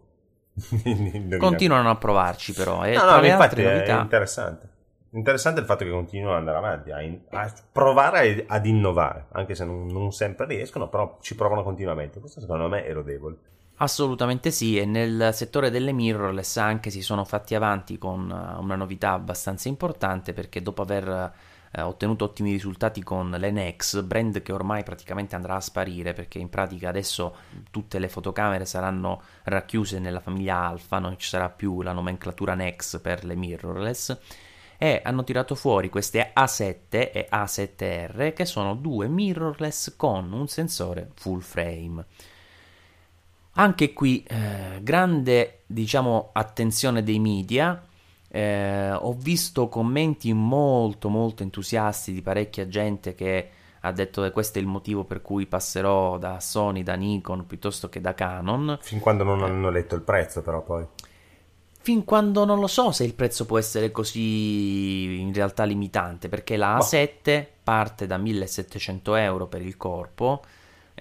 Continuano a provarci però. E no, no, infatti novità... è interessante. Interessante il fatto che continuino ad andare avanti, a, in, a provare ad innovare, anche se non, non, sempre riescono, però ci provano continuamente. Questo secondo me è lodevole. Assolutamente sì, e nel settore delle mirrorless anche si sono fatti avanti con eh, una novità abbastanza importante perché dopo aver eh, ottenuto ottimi risultati con l'NX, brand che ormai praticamente andrà a sparire perché in pratica adesso tutte le fotocamere saranno racchiuse nella famiglia Alpha, non ci sarà più la nomenclatura NEX per le mirrorless e hanno tirato fuori queste A7 e A7R che sono due mirrorless con un sensore full frame. Anche qui eh, grande diciamo attenzione dei media. Eh, ho visto commenti molto molto entusiasti di parecchia gente che ha detto che questo è il motivo per cui passerò da Sony, da Nikon piuttosto che da Canon. Fin quando non hanno letto il prezzo però poi. Fin quando non lo so se il prezzo può essere così in realtà limitante, perché la A7 parte da 1700 euro per il corpo,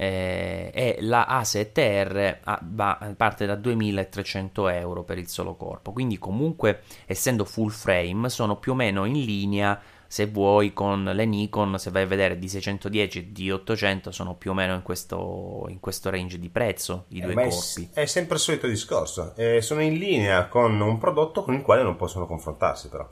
eh, e la A7R va, parte da 2300 euro per il solo corpo. Quindi comunque essendo full frame sono più o meno in linea se vuoi con le Nikon. Se vai a vedere di 610 e di 800 sono più o meno in questo, in questo range di prezzo i due eh, corpi. è, è, sempre il solito discorso. Eh, sono in linea con un prodotto con il quale non possono confrontarsi però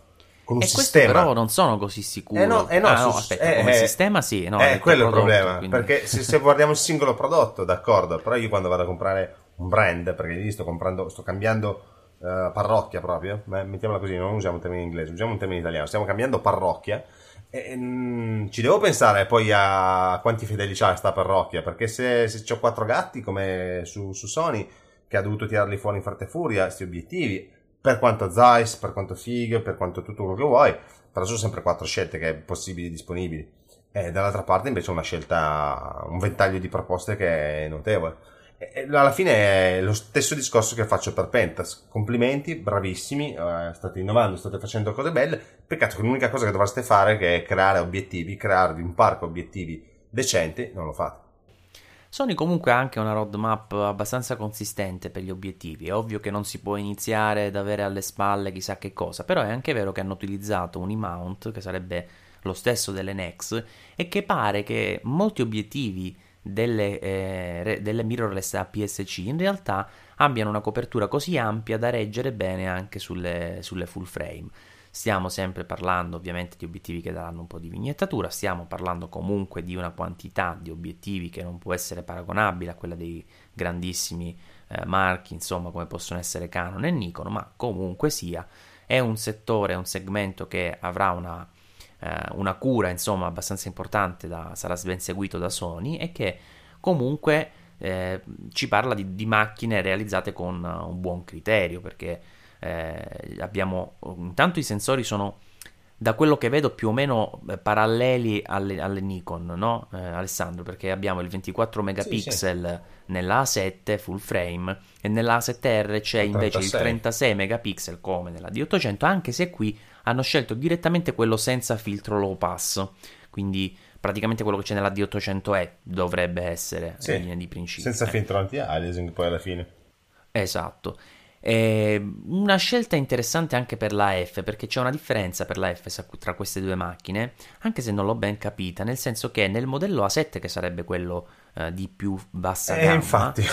con un e sistema. però non sono così sicuro. Eh no, eh no, ah, su, no aspetta, eh, come eh, sistema sì. No, è quello il problema, quindi... perché se, se, guardiamo il singolo prodotto, d'accordo, però io quando vado a comprare un brand, perché lì sto comprando, sto cambiando uh, parrocchia proprio, Beh, mettiamola così, non usiamo un termine inglese, usiamo un termine italiano, stiamo cambiando parrocchia, e, mh, ci devo pensare poi a quanti fedeli c'ha sta parrocchia, perché se, se ho quattro gatti come su, su Sony, che ha dovuto tirarli fuori in fretta e furia, questi obiettivi, per quanto Zeiss, per quanto Fig, per quanto tutto quello che vuoi, però sono sempre quattro scelte che possibili disponibili. E dall'altra parte invece una scelta, un ventaglio di proposte che è notevole. E alla fine è lo stesso discorso che faccio per Pentas. Complimenti, bravissimi, eh, state innovando, state facendo cose belle. Peccato che l'unica cosa che dovreste fare che è creare obiettivi, crearvi un parco obiettivi decenti, non lo fate. Sony comunque ha anche una roadmap abbastanza consistente per gli obiettivi. È ovvio che non si può iniziare ad avere alle spalle chissà che cosa, però è anche vero che hanno utilizzato un e-mount, che sarebbe lo stesso delle Nex, e che pare che molti obiettivi delle, eh, delle mirrorless APS-C in realtà abbiano una copertura così ampia da reggere bene anche sulle, sulle full frame. Stiamo sempre parlando ovviamente di obiettivi che daranno un po' di vignettatura, stiamo parlando comunque di una quantità di obiettivi che non può essere paragonabile a quella dei grandissimi eh, marchi, insomma, come possono essere Canon e Nikon, ma comunque sia è un settore, un segmento che avrà una, eh, una cura, insomma, abbastanza importante, da, sarà ben seguito da Sony e che comunque eh, ci parla di, di macchine realizzate con un buon criterio, perché eh, abbiamo intanto i sensori sono da quello che vedo più o meno eh, paralleli alle, alle Nikon, no? Eh, Alessandro? Perché abbiamo il 24 megapixel sì, sì. nella A7 full frame e nella A7R c'è invece 36. il 36 megapixel come nella D800, anche se qui hanno scelto direttamente quello senza filtro low pass, quindi praticamente quello che c'è nella D800E dovrebbe essere sì, in linea di principio. Senza eh. filtro anti-aliasing poi alla fine. Esatto. Eh, una scelta interessante anche per la F, perché c'è una differenza per la F tra queste due macchine, anche se non l'ho ben capita, nel senso che nel modello A7, che sarebbe quello eh, di più bassa eh, gamma, infatti.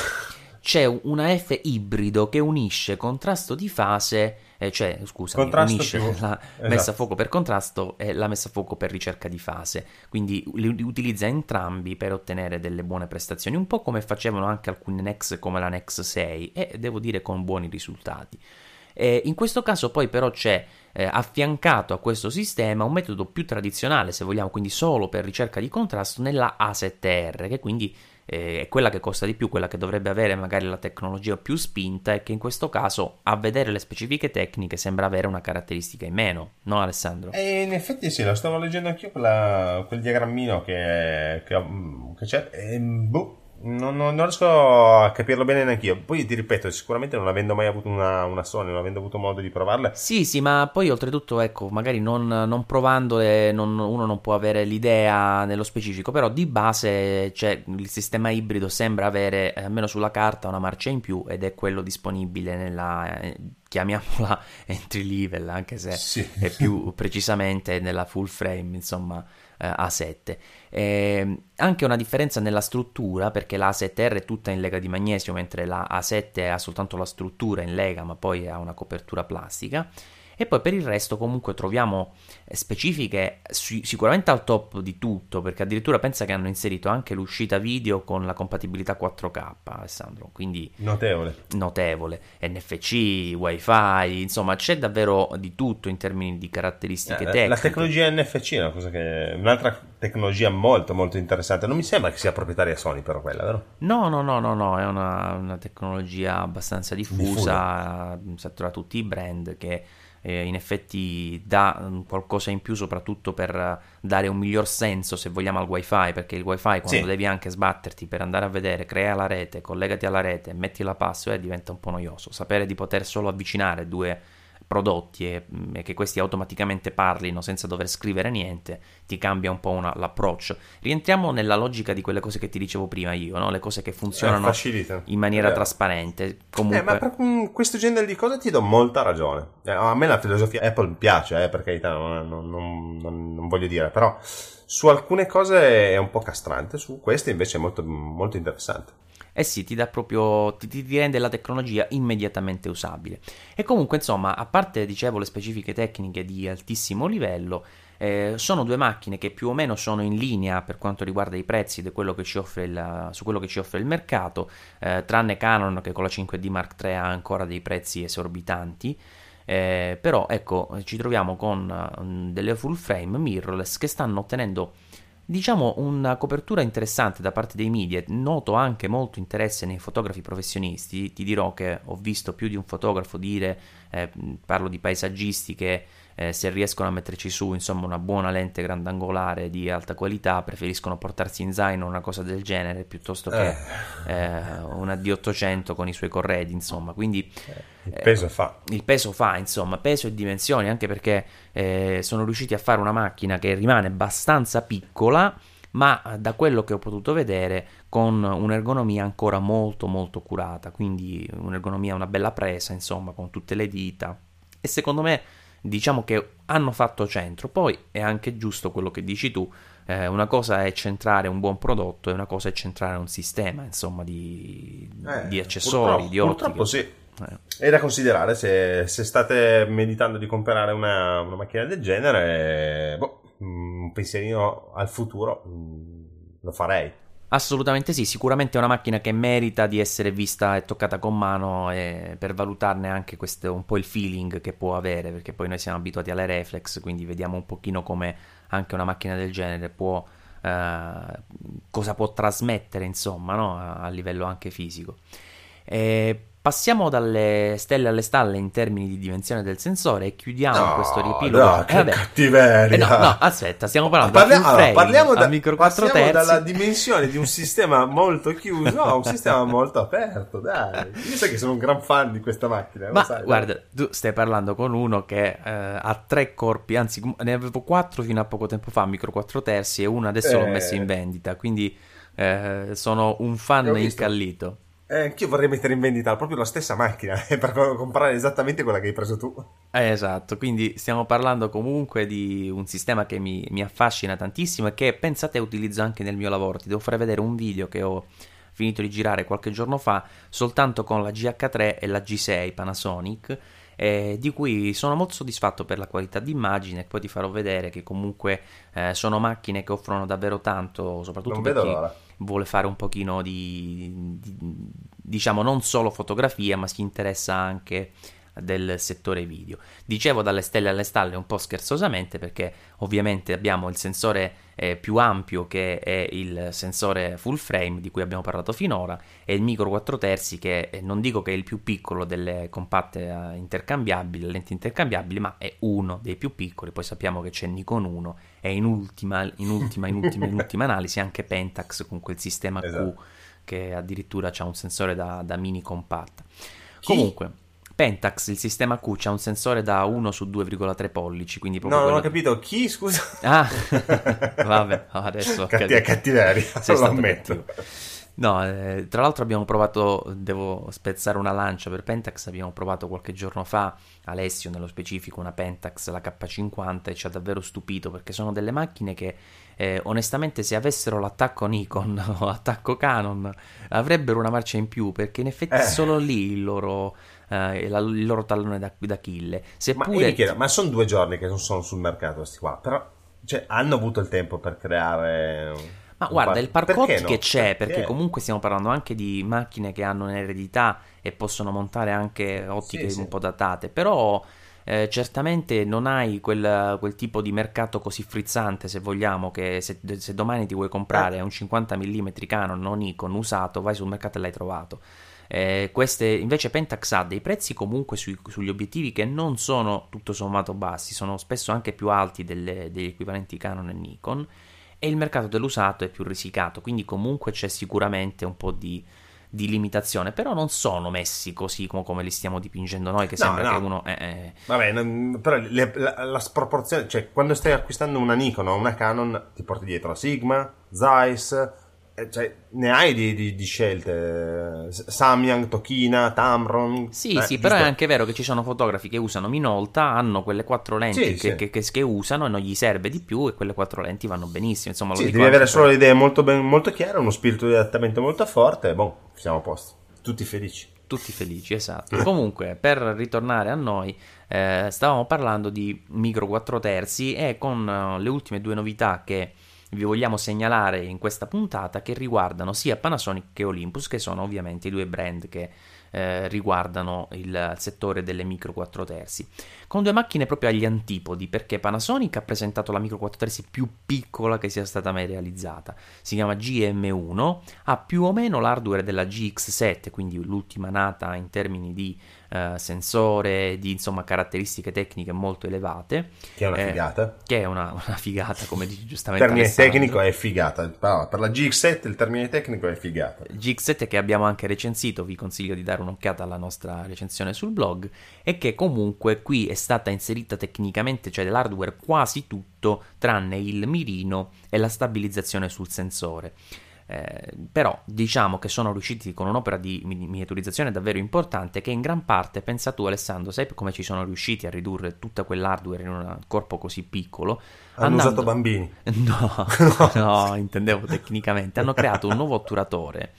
c'è una F ibrido che unisce contrasto di fase eh, cioè contrasto unisce la esatto. messa a fuoco per contrasto e la messa a fuoco per ricerca di fase, quindi li utilizza entrambi per ottenere delle buone prestazioni, un po' come facevano anche alcune Nex come la Nex 6 e devo dire con buoni risultati. Eh, in questo caso poi però c'è eh, affiancato a questo sistema un metodo più tradizionale, se vogliamo, quindi solo per ricerca di contrasto nella A7R, che quindi eh, è quella che costa di più, quella che dovrebbe avere magari la tecnologia più spinta e che in questo caso a vedere le specifiche tecniche sembra avere una caratteristica in meno, no Alessandro? E in effetti sì, lo stavo leggendo anch'io quella, quel diagrammino che, che, che c'è e boh, non, non, non, riesco a capirlo bene neanche io. Poi ti ripeto, sicuramente non avendo mai avuto una, una Sony, non avendo avuto modo di provarla. Sì, sì, ma poi oltretutto, ecco, magari non, non provandole non, uno non può avere l'idea nello specifico, però di base cioè, il sistema ibrido sembra avere, eh, almeno sulla carta, una marcia in più ed è quello disponibile nella chiamiamola entry level, anche se sì. è più precisamente nella full frame, insomma, eh, A7. Eh, anche una differenza nella struttura, perché la A7R è tutta in lega di magnesio, mentre la A7 ha soltanto la struttura in lega, ma poi ha una copertura plastica. E poi per il resto comunque troviamo eh, specifiche sicuramente al top di tutto, perché addirittura pensa che hanno inserito anche l'uscita video con la compatibilità 4K, Alessandro, quindi notevole. Notevole. NFC, WiFi, insomma, c'è davvero di tutto in termini di caratteristiche eh, tecniche. La tecnologia NFC è una cosa che un'altra tecnologia molto molto interessante. Non mi sembra che sia proprietaria Sony però quella, vero? No, no, no, no, no, è una, una tecnologia abbastanza diffusa, diffusa. tra tutti i brand che eh, in effetti dà mm, qualcosa in più soprattutto per dare un miglior senso se vogliamo al wifi perché il wifi quando sì. devi anche sbatterti per andare a vedere crea la rete collegati alla rete metti la password diventa un po' noioso sapere di poter solo avvicinare due prodotti e, mm, e, che questi automaticamente parlino senza dover scrivere niente, ti cambia un po' una, l'approccio. Rientriamo nella logica di quelle cose che ti dicevo prima io, no? le cose che funzionano eh, in maniera eh. trasparente. Comunque... Eh, ma per questo genere di cose ti do molta ragione. Eh, a me la filosofia Apple piace, eh, per carità, non, non, non, non voglio dire, però su alcune cose è un po' castrante, su queste invece è molto, molto interessante. Eh sì, ti dà proprio, ti, ti, rende la tecnologia immediatamente usabile. E comunque, insomma, a parte, dicevo, le specifiche tecniche di altissimo livello, eh, sono due macchine che più o meno sono in linea per quanto riguarda i prezzi quello il, su quello che ci offre il mercato, eh, tranne Canon che con la 5D Mark III ha ancora dei prezzi esorbitanti. Eh, però ecco, ci troviamo con um, delle full frame mirrorless che stanno ottenendo diciamo una copertura interessante da parte dei media, noto anche molto interesse nei fotografi professionisti, ti dirò che ho visto più di un fotografo dire, eh, parlo di paesaggisti che eh, se riescono a metterci su insomma una buona lente grandangolare di alta qualità preferiscono portarsi in zaino una cosa del genere piuttosto che eh. Eh, una D800 con i suoi corredi insomma. Quindi eh, il peso fa. il peso fa insomma peso e dimensioni anche perché eh, sono riusciti a fare una macchina che rimane abbastanza piccola ma da quello che ho potuto vedere con un'ergonomia ancora molto molto curata. Quindi un'ergonomia una bella presa insomma con tutte le dita. E secondo me diciamo che hanno fatto centro. Poi è anche giusto quello che dici tu, eh, una cosa è centrare un buon prodotto e una cosa è centrare un sistema, insomma, di, eh, di accessori, di ottiche. Purtroppo sì. Eh. È da considerare se, se, state meditando di comprare una, una macchina del genere, boh, un pensierino al futuro mm, lo farei. Assolutamente sì, sicuramente è una macchina che merita di essere vista e toccata con mano e per valutarne anche questo, un po' il feeling che può avere, perché poi noi siamo abituati alle reflex, quindi vediamo un pochino come anche una macchina del genere può, eh, cosa può trasmettere, insomma, no? a, a, livello anche fisico. E Passiamo dalle stelle alle stalle in termini di dimensione del sensore e chiudiamo no, questo riepilogo. No, eh, che vabbè. cattiveria! Eh no, no, aspetta, stiamo parlando Parli- allora, parliamo da, micro 4 terzi. dalla dimensione di un sistema molto chiuso a un sistema molto aperto, dai. Io sai che sono un gran fan di questa macchina. Ma sai, guarda, dai. tu stai parlando con uno che eh, ha tre corpi, anzi ne avevo quattro fino a poco tempo fa, micro 4 terzi e uno adesso eh. l'ho messo in vendita, quindi eh, sono un fan incallito. Eh, anch'io vorrei mettere in vendita proprio la stessa macchina per comprare esattamente quella che hai preso tu. Eh, esatto, quindi stiamo parlando comunque di un sistema che mi, mi affascina tantissimo e che pensate utilizzo anche nel mio lavoro. Ti devo fare vedere un video che ho finito di girare qualche giorno fa soltanto con la GH3 e la G6 Panasonic. Eh, di cui sono molto soddisfatto per la qualità d'immagine e poi ti farò vedere che comunque eh, sono macchine che offrono davvero tanto soprattutto non per chi, l'ora. vuole fare un pochino di, di, diciamo non solo fotografia ma si interessa anche del settore video. Dicevo dalle stelle alle stalle un po' scherzosamente perché ovviamente abbiamo il sensore eh, più ampio che è il sensore full frame di cui abbiamo parlato finora e il micro 4 terzi che eh, non dico che è il più piccolo delle compatte eh, intercambiabili, lenti intercambiabili, ma è uno dei più piccoli, poi sappiamo che c'è Nikon 1 e in ultima, in ultima, in ultima, in ultima analisi anche Pentax con quel sistema esatto. Q che addirittura ha un sensore da, da mini compatta. Comunque, Pentax, il sistema Q, ha un sensore da 1 su 2,3 pollici, quindi proprio No, non ho capito, chi, scusa? Ah, vabbè, adesso... Cattiva cattiveria, lo ammetto. No, eh, tra l'altro abbiamo provato, devo spezzare una lancia per Pentax, abbiamo provato qualche giorno fa, Alessio nello specifico, una Pentax, la K50 e ci ha davvero stupito perché sono delle macchine che eh, onestamente se avessero l'attacco Nikon o l'attacco Canon avrebbero una marcia in più perché in effetti eh. solo lì il loro, eh, la, il loro tallone d'Achille. Seppure... Ma, chiedo, ma sono due giorni che non sono sul mercato questi qua, però cioè, hanno avuto il tempo per creare ma guarda, il parkour no? che c'è, perché, perché comunque stiamo parlando anche di macchine che hanno un'eredità e possono montare anche ottiche sì, un sì. po' datate, però eh, certamente non hai quel, quel, tipo di mercato così frizzante, se vogliamo, che se, se domani ti vuoi comprare eh. un 50 mm Canon non Nikon usato, vai sul mercato e l'hai trovato. Eh, queste invece Pentax ha dei prezzi comunque sui, sugli obiettivi che non sono tutto sommato bassi, sono spesso anche più alti delle, degli equivalenti Canon e Nikon e il mercato dell'usato è più risicato, quindi comunque c'è sicuramente un po' di, di limitazione, però non sono messi così come, come li stiamo dipingendo noi, che no, sembra no. che uno... È, è... Vabbè, non, però le, la, la, sproporzione, cioè quando stai acquistando una Nikon o una Canon ti porti dietro la Sigma, Zeiss, eh, cioè, ne hai di, di, di, scelte? Samyang, Tokina, Tamron? Sì eh, sì però è anche vero che ci sono fotografi che usano Minolta hanno quelle quattro lenti sì, che, sì. Che, che, che, usano e non gli serve di più e quelle quattro lenti vanno benissimo insomma sì, devi avere solo le idee molto, ben, molto chiare uno spirito di adattamento molto forte e boh, siamo a posto. Tutti felici. Tutti felici, esatto. Comunque, per ritornare a noi, eh, stavamo parlando di micro 4 terzi e con uh, le ultime due novità che vi vogliamo segnalare in questa puntata che riguardano sia Panasonic che Olympus, che sono ovviamente i due brand che eh, riguardano il settore delle micro 4 terzi, con due macchine proprio agli antipodi, perché Panasonic ha presentato la micro 4 terzi più piccola che sia stata mai realizzata, si chiama GM1, ha più o meno l'hardware della GX7, quindi l'ultima nata in termini di eh, sensore, di insomma caratteristiche tecniche molto elevate. Che è una eh, figata. Che è una, una figata, come dici giustamente. Il termine tecnico è figata. per la GX7 il termine tecnico è figata. GX7 che abbiamo anche recensito, vi consiglio di dare un'occhiata alla nostra recensione sul blog, e che comunque qui è stata inserita tecnicamente, cioè dell'hardware quasi tutto, tranne il mirino e la stabilizzazione sul sensore. Eh, però diciamo che sono riusciti con un'opera di miniaturizzazione davvero importante che in gran parte, pensa tu Alessandro, sai come ci sono riusciti a ridurre tutta quell'hardware in un corpo così piccolo? Hanno andando... usato bambini? No, no, intendevo tecnicamente, hanno creato un nuovo otturatore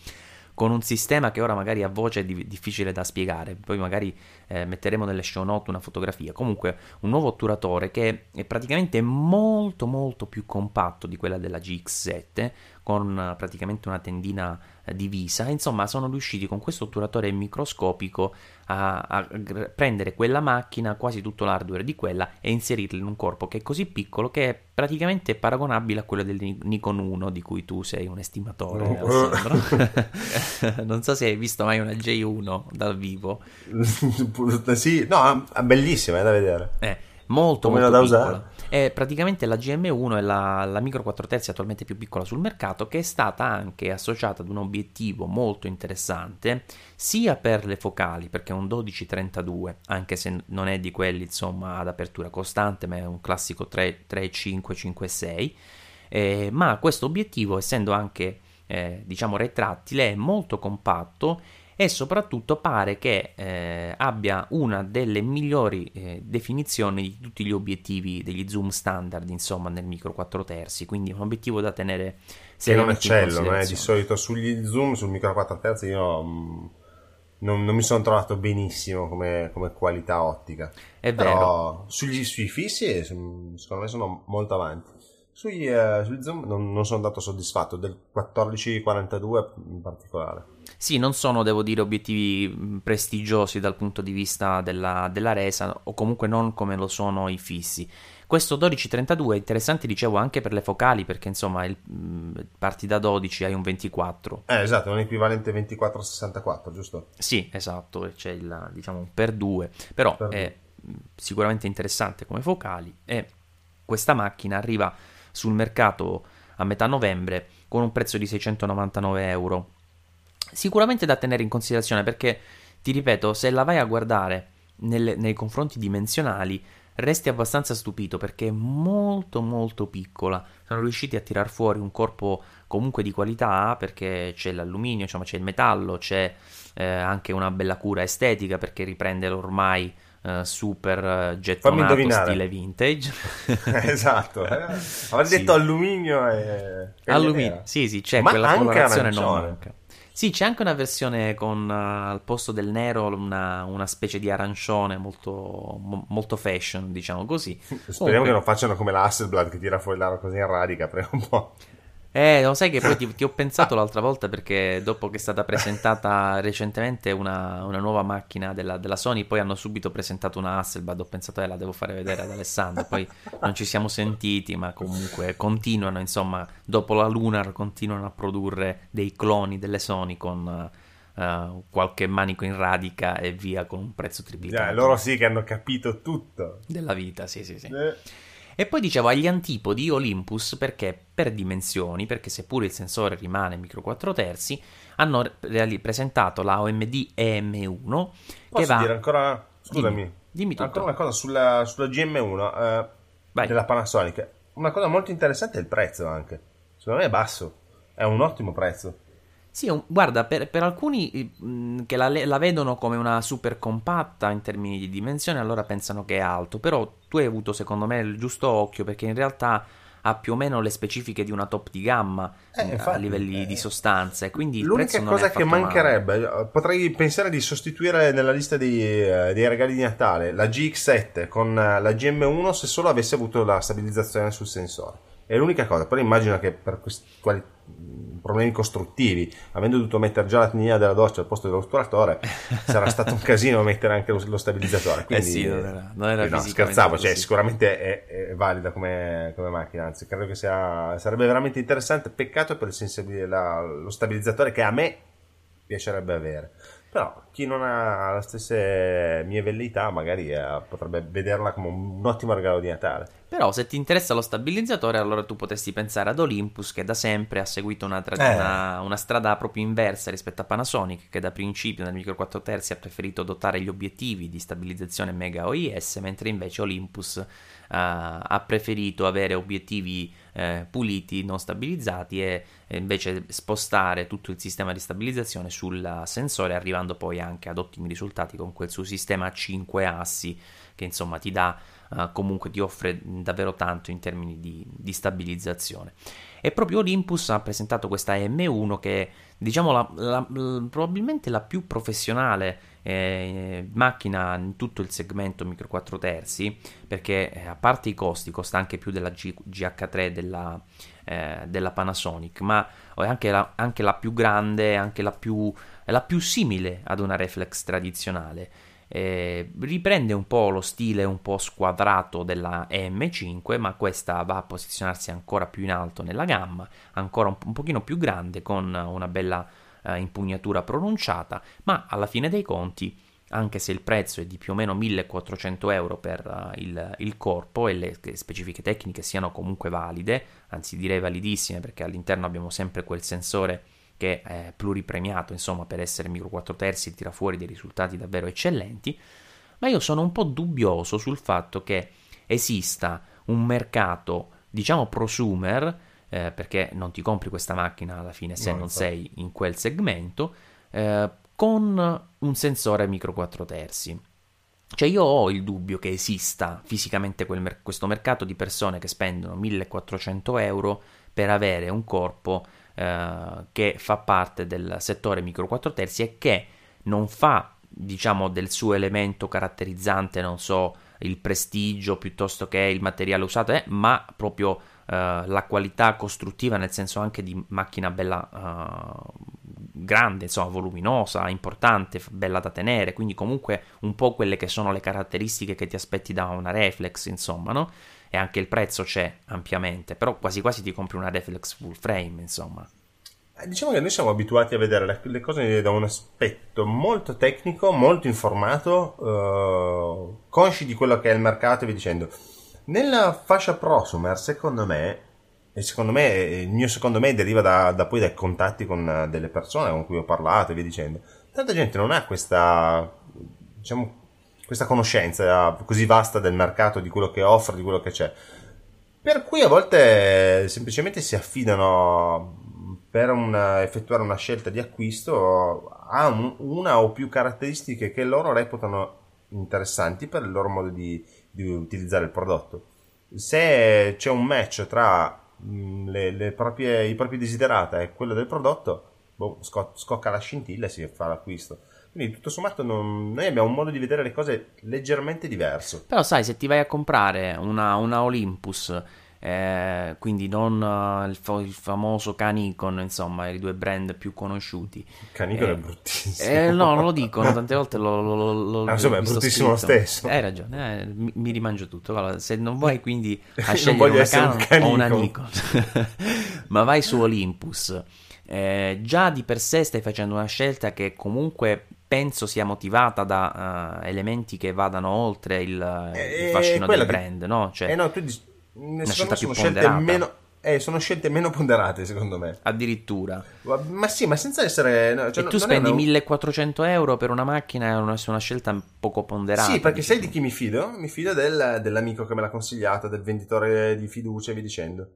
con un sistema che ora magari a voce è di- difficile da spiegare, poi magari eh, metteremo nelle show note una fotografia, comunque un nuovo otturatore che è praticamente molto molto più compatto di quella della GX7, con uh, praticamente una tendina uh, divisa, insomma sono riusciti con questo otturatore microscopico a, a, prendere quella macchina, quasi tutto l'hardware di quella e inserirla in un corpo che è così piccolo che è praticamente paragonabile a quello del Nikon 1 di cui tu sei un estimatore oh. non so se hai visto mai una J1 dal vivo. Sì, no, bellissima è da vedere. Eh, molto, Come molto da usare è praticamente la GM1 è la, la micro 4 terzi attualmente più piccola sul mercato che è stata anche associata ad un obiettivo molto interessante sia per le focali perché è un 12-32 anche se non è di quelli insomma ad apertura costante ma è un classico 3, 3 5 5 6 eh, ma questo obiettivo essendo anche eh, diciamo retrattile è molto compatto e soprattutto pare che eh, abbia una delle migliori eh, definizioni di tutti gli obiettivi degli zoom standard insomma nel micro 4 terzi. Quindi un obiettivo da tenere che non eccello eh? di solito sugli zoom sul micro 4 terzi io mh, mm, non, non, mi sono trovato benissimo come, come qualità ottica. È Però vero sugli, sui fissi secondo me sono molto avanti sugli, eh, sugli zoom non, non sono andato soddisfatto del 14-42 in particolare sì, non sono, devo dire, obiettivi prestigiosi dal punto di vista della, della resa, o comunque non come lo sono i fissi. Questo 12-32 è interessante, dicevo, anche per le focali, perché insomma il, parti da 12 hai un 24. Eh, esatto, è un equivalente 24-64, giusto? Sì, esatto, c'è il, diciamo, per 2, però per è due. sicuramente interessante come focali e questa macchina arriva sul mercato a metà novembre con un prezzo di 699 euro Sicuramente da tenere in considerazione perché, ti ripeto, se la vai a guardare nelle, nei confronti dimensionali, resti abbastanza stupito perché è molto molto piccola. Sono riusciti a tirar fuori un corpo comunque di qualità perché c'è l'alluminio, insomma c'è il metallo, c'è eh, anche una bella cura estetica perché riprende l'ormai eh, super gettonato stile vintage. esatto, eh? avrei sì. detto alluminio e... Alluminio, sì sì, c'è Ma quella colorazione non manca. Sì, c'è anche una versione con uh, al posto del nero una, una specie di arancione molto, mo, molto fashion, diciamo così. Speriamo Comunque... che non facciano come l'Hasselblad che tira fuori l'aro così in radica, prima un po'. Eh, lo sai che poi ti, ti, ho pensato l'altra volta perché dopo che è stata presentata recentemente una, una nuova macchina della, della, Sony, poi hanno subito presentato una Hasselblad, ho pensato eh la devo fare vedere ad Alessandro, poi non ci siamo sentiti, ma comunque continuano, insomma, dopo la Lunar continuano a produrre dei cloni delle Sony con... Uh, qualche manico in radica e via con un prezzo triplicato. Yeah, loro sì che hanno capito tutto. Della vita, sì, sì, sì. Eh. E poi dicevo agli antipodi Olympus perché per dimensioni, perché seppure il sensore rimane micro 4 terzi, hanno reali- presentato la OMD EM1 Posso che va... dire ancora... Scusami. Dimmi, dimmi. Ancora una cosa sulla, sulla GM1 eh, della Panasonic. Una cosa molto interessante è il prezzo anche. Secondo me è basso. È un ottimo prezzo. Sì, un, guarda, per, per alcuni mh, che la, la, vedono come una super compatta in termini di dimensione, allora pensano che è alto, però tu hai avuto secondo me il giusto occhio perché in realtà ha più o meno le specifiche di una top di gamma eh, infatti, a livelli eh, di sostanze. Quindi l'unica cosa che mancherebbe, male. Eh, potrei pensare di sostituire nella lista dei, eh, dei, regali di Natale la GX7 con la GM1 se solo avesse avuto la stabilizzazione sul sensore. È l'unica cosa, però immagino che per questi quali, problemi costruttivi, avendo dovuto mettere già la tendina della doccia al posto dell'otturatore, sarà stato un casino mettere anche lo, lo stabilizzatore. Eh Quindi, eh sì, non era, non era no, scherzavo, cioè, sicuramente è, è, valida come, come, macchina, anzi credo che sia, sarebbe veramente interessante, peccato per il la, lo stabilizzatore che a me piacerebbe avere. Però chi non ha le stesse mie velleità magari eh, potrebbe vederla come un ottimo regalo di Natale. Però se ti interessa lo stabilizzatore allora tu potresti pensare ad Olympus che da sempre ha seguito una, tra- eh. una, una strada proprio inversa rispetto a Panasonic che da principio nel micro 4 terzi ha preferito dotare gli obiettivi di stabilizzazione Mega OIS mentre invece Olympus ha preferito avere obiettivi eh, puliti, non stabilizzati e, e, invece spostare tutto il sistema di stabilizzazione sul sensore, arrivando poi anche ad ottimi risultati con quel suo sistema a 5 assi che insomma ti dà uh, comunque ti offre davvero tanto in termini di, di stabilizzazione. E proprio Olympus ha presentato questa M1 che è diciamo la, la, probabilmente la più professionale eh, macchina in tutto il segmento micro 4 terzi perché eh, a parte i costi costa anche più della G- GH3 della, eh, della, Panasonic ma è anche la, anche la più grande anche la più, la più simile ad una reflex tradizionale. Eh, riprende un po' lo stile un po' squadrato della M5, ma questa va a posizionarsi ancora più in alto nella gamma, ancora un, un pochino più grande con una bella eh, impugnatura pronunciata, ma alla fine dei conti anche se il prezzo è di più o meno 1400 euro per uh, il, il, corpo e le specifiche tecniche siano comunque valide, anzi direi validissime perché all'interno abbiamo sempre quel sensore che è pluripremiato, insomma, per essere micro 4 terzi tira fuori dei risultati davvero eccellenti, ma io sono un po' dubbioso sul fatto che esista un mercato, diciamo, prosumer, eh, perché non ti compri questa macchina alla fine se no, non sei in quel segmento, eh, con un sensore micro 4 terzi. Cioè io ho il dubbio che esista fisicamente mer- questo mercato di persone che spendono 1400 euro per avere un corpo eh, che fa parte del settore micro 4 terzi e che non fa diciamo del suo elemento caratterizzante non so il prestigio piuttosto che il materiale usato eh, ma proprio eh, la qualità costruttiva nel senso anche di macchina bella uh, grande insomma voluminosa importante bella da tenere quindi comunque un po' quelle che sono le caratteristiche che ti aspetti da una reflex insomma no e anche il prezzo c'è ampiamente, però quasi quasi ti compri una reflex full frame, insomma. Eh, diciamo che noi siamo abituati a vedere le, cose da un aspetto molto tecnico, molto informato, uh, consci di quello che è il mercato e via dicendo. Nella fascia prosumer, secondo me, e secondo me, il mio secondo me deriva da, da poi dai contatti con delle persone con cui ho parlato e via dicendo. Tanta gente non ha questa, diciamo, questa conoscenza così vasta del mercato, di quello che offre, di quello che c'è. Per cui a volte semplicemente si affidano per una, effettuare una scelta di acquisto a un, una o più caratteristiche che loro reputano interessanti per il loro modo di, di utilizzare il prodotto. Se c'è un match tra mm, le, le proprie, i propri desiderata e quello del prodotto, boh, scocca la scintilla e si fa l'acquisto. Quindi tutto sommato non, noi abbiamo un modo di vedere le cose leggermente diverso. Però sai, se ti vai a comprare una, una Olympus, eh, quindi non uh, il, fa- il, famoso Canicon, insomma, i due brand più conosciuti. Canicon eh, è bruttissimo. Eh, no, non lo dicono, tante volte lo, lo, lo, ah, insomma, è bruttissimo lo stesso. Hai ragione, eh, mi, mi, rimangio tutto. Allora, se non vuoi quindi a scegliere una Canon un o una Nikon, ma vai su Olympus. Eh, già di per sé stai facendo una scelta che comunque penso sia motivata da uh, elementi che vadano oltre il, eh, il fascino del brand, no? Cioè, eh no, tu dici, una scelta più scelte meno, eh, sono scelte meno ponderate secondo me. Addirittura. Ma, sì, ma senza essere... No, cioè, e tu spendi una... 1400 euro per una macchina, è una, una scelta poco ponderata. Sì, perché sai di chi mi fido? Mi fido del, dell'amico che me l'ha consigliata, del venditore di fiducia e via dicendo.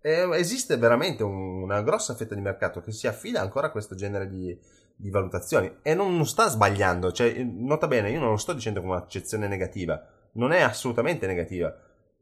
E esiste veramente un, una grossa fetta di mercato che si affida ancora a questo genere di, di valutazioni e non, non, sta sbagliando. Cioè, nota bene, io non lo sto dicendo come un'accezione negativa, non è assolutamente negativa.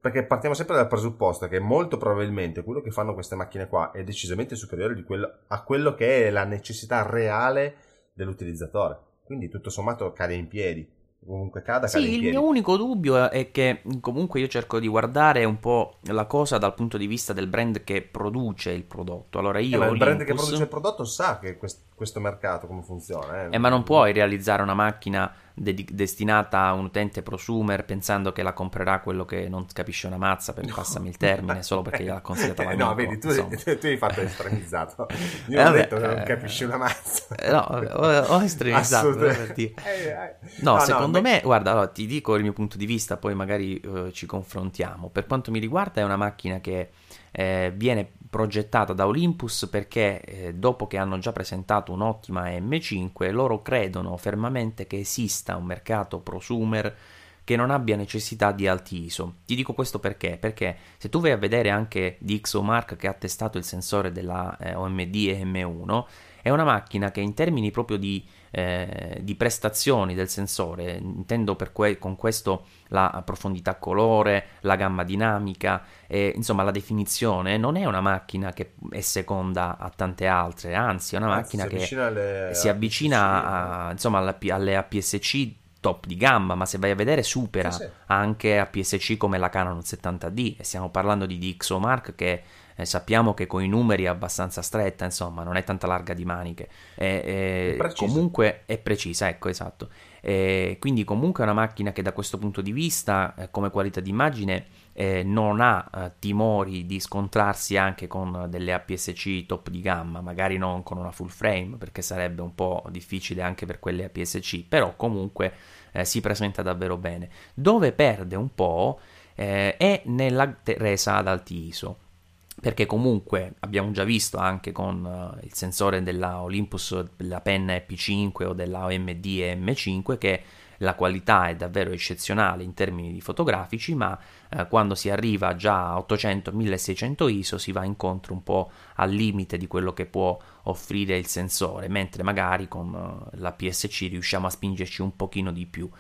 Perché partiamo sempre dal presupposto che molto probabilmente quello che fanno queste macchine qua è decisamente superiore quello, a quello che è la necessità reale dell'utilizzatore. Quindi tutto sommato cade in piedi comunque cada sì, il mio unico dubbio è che comunque io cerco di guardare un po' la cosa dal punto di vista del brand che produce il prodotto. Allora io eh, il brand che produce il prodotto sa che quest- questo mercato come funziona. Eh. eh ma non puoi realizzare una macchina de- destinata a un utente prosumer pensando che la comprerà quello che non capisce una mazza, per no. passami il termine, solo perché gliel'ha consigliata l'amico. no, vedi, tu, tu, hai fatto estremizzato. Io eh, ho detto che non eh, capisci una mazza. Eh, no, ho, ho estremizzato. per dire. No, no, secondo no, me, guarda, allora, ti dico il mio punto di vista, poi magari uh, ci confrontiamo. Per quanto mi riguarda è una macchina che eh, viene progettata da Olympus perché eh, dopo che hanno già presentato un'ottima M5 loro credono fermamente che esista un mercato prosumer che non abbia necessità di alti ISO. Ti dico questo perché? Perché se tu vai a vedere anche DxOMark che ha testato il sensore della eh, OMD M1, è una macchina che in termini proprio di eh, di prestazioni del sensore, intendo que- con questo la profondità colore, la gamma dinamica, e, insomma la definizione, non è una macchina che è seconda a tante altre, anzi è una macchina che alle, si avvicina a, insomma, alla, alle APS-C top di gamma, ma se vai a vedere supera sì, sì. anche APS-C come la Canon 70D e stiamo parlando di DxOMark che eh, sappiamo che con i numeri è abbastanza stretta, insomma, non è tanta larga di maniche. E, e comunque è precisa, ecco, esatto. E quindi comunque è una macchina che da questo punto di vista, eh, come qualità d'immagine, eh, non ha eh, timori di scontrarsi anche con delle APS-C top di gamma, magari non con una full frame, perché sarebbe un po' difficile anche per quelle APS-C, però comunque eh, si presenta davvero bene. Dove perde un po' eh, è nella resa ad alti ISO perché comunque abbiamo già visto anche con uh, il sensore della Olympus, della penna EP5 o della OMD M5 che la qualità è davvero eccezionale in termini fotografici, ma eh, quando si arriva già a 800-1600 ISO si va incontro un po' al limite di quello che può offrire il sensore, mentre magari con uh, la PSC riusciamo a spingerci un pochino di più.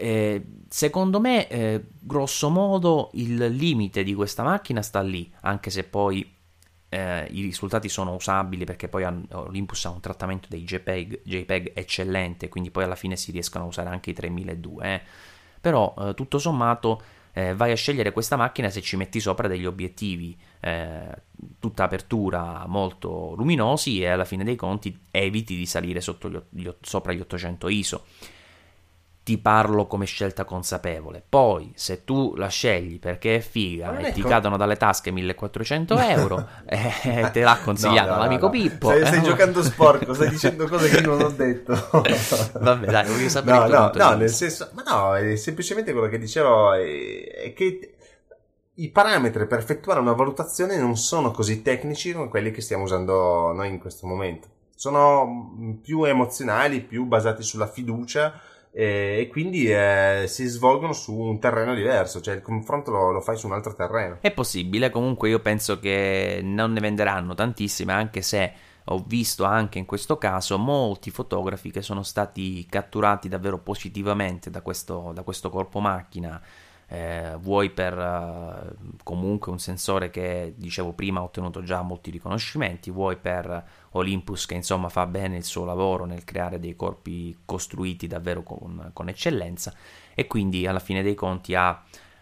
Eh, secondo me, eh, grosso modo, il limite di questa macchina sta lì, anche se poi eh, i risultati sono usabili perché poi Olympus ha un trattamento dei JPEG, JPEG eccellente, quindi poi alla fine si riescono a usare anche i 3002. Eh. Però, eh, tutto sommato, eh, vai a scegliere questa macchina se ci metti sopra degli obiettivi tutta apertura molto luminosi e alla fine dei conti eviti di salire gli, gli, sopra gli 800 ISO ti parlo come scelta consapevole. Poi, se tu la scegli perché è figa e ti cadono dalle tasche 1400 euro, eh, te l'ha consigliato no, no, l'amico no, Pippo. Stai, stai giocando sporco, stai dicendo cose che io non ho detto. Vabbè, dai, voglio sapere no, no, no, nel senso, ma no, è semplicemente quello che dicevo è, è che i parametri per effettuare una valutazione non sono così tecnici come quelli che stiamo usando noi in questo momento. Sono più emozionali, più basati sulla fiducia e, quindi eh, si svolgono su un terreno diverso, cioè il confronto lo, lo, fai su un altro terreno. È possibile, comunque io penso che non ne venderanno tantissime, anche se ho visto anche in questo caso molti fotografi che sono stati catturati davvero positivamente da questo, da questo corpo macchina. Eh, vuoi per uh, comunque un sensore che dicevo prima ha ottenuto già molti riconoscimenti, vuoi per Olympus che insomma fa bene il suo lavoro nel creare dei corpi costruiti davvero con, con eccellenza e quindi alla fine dei conti ha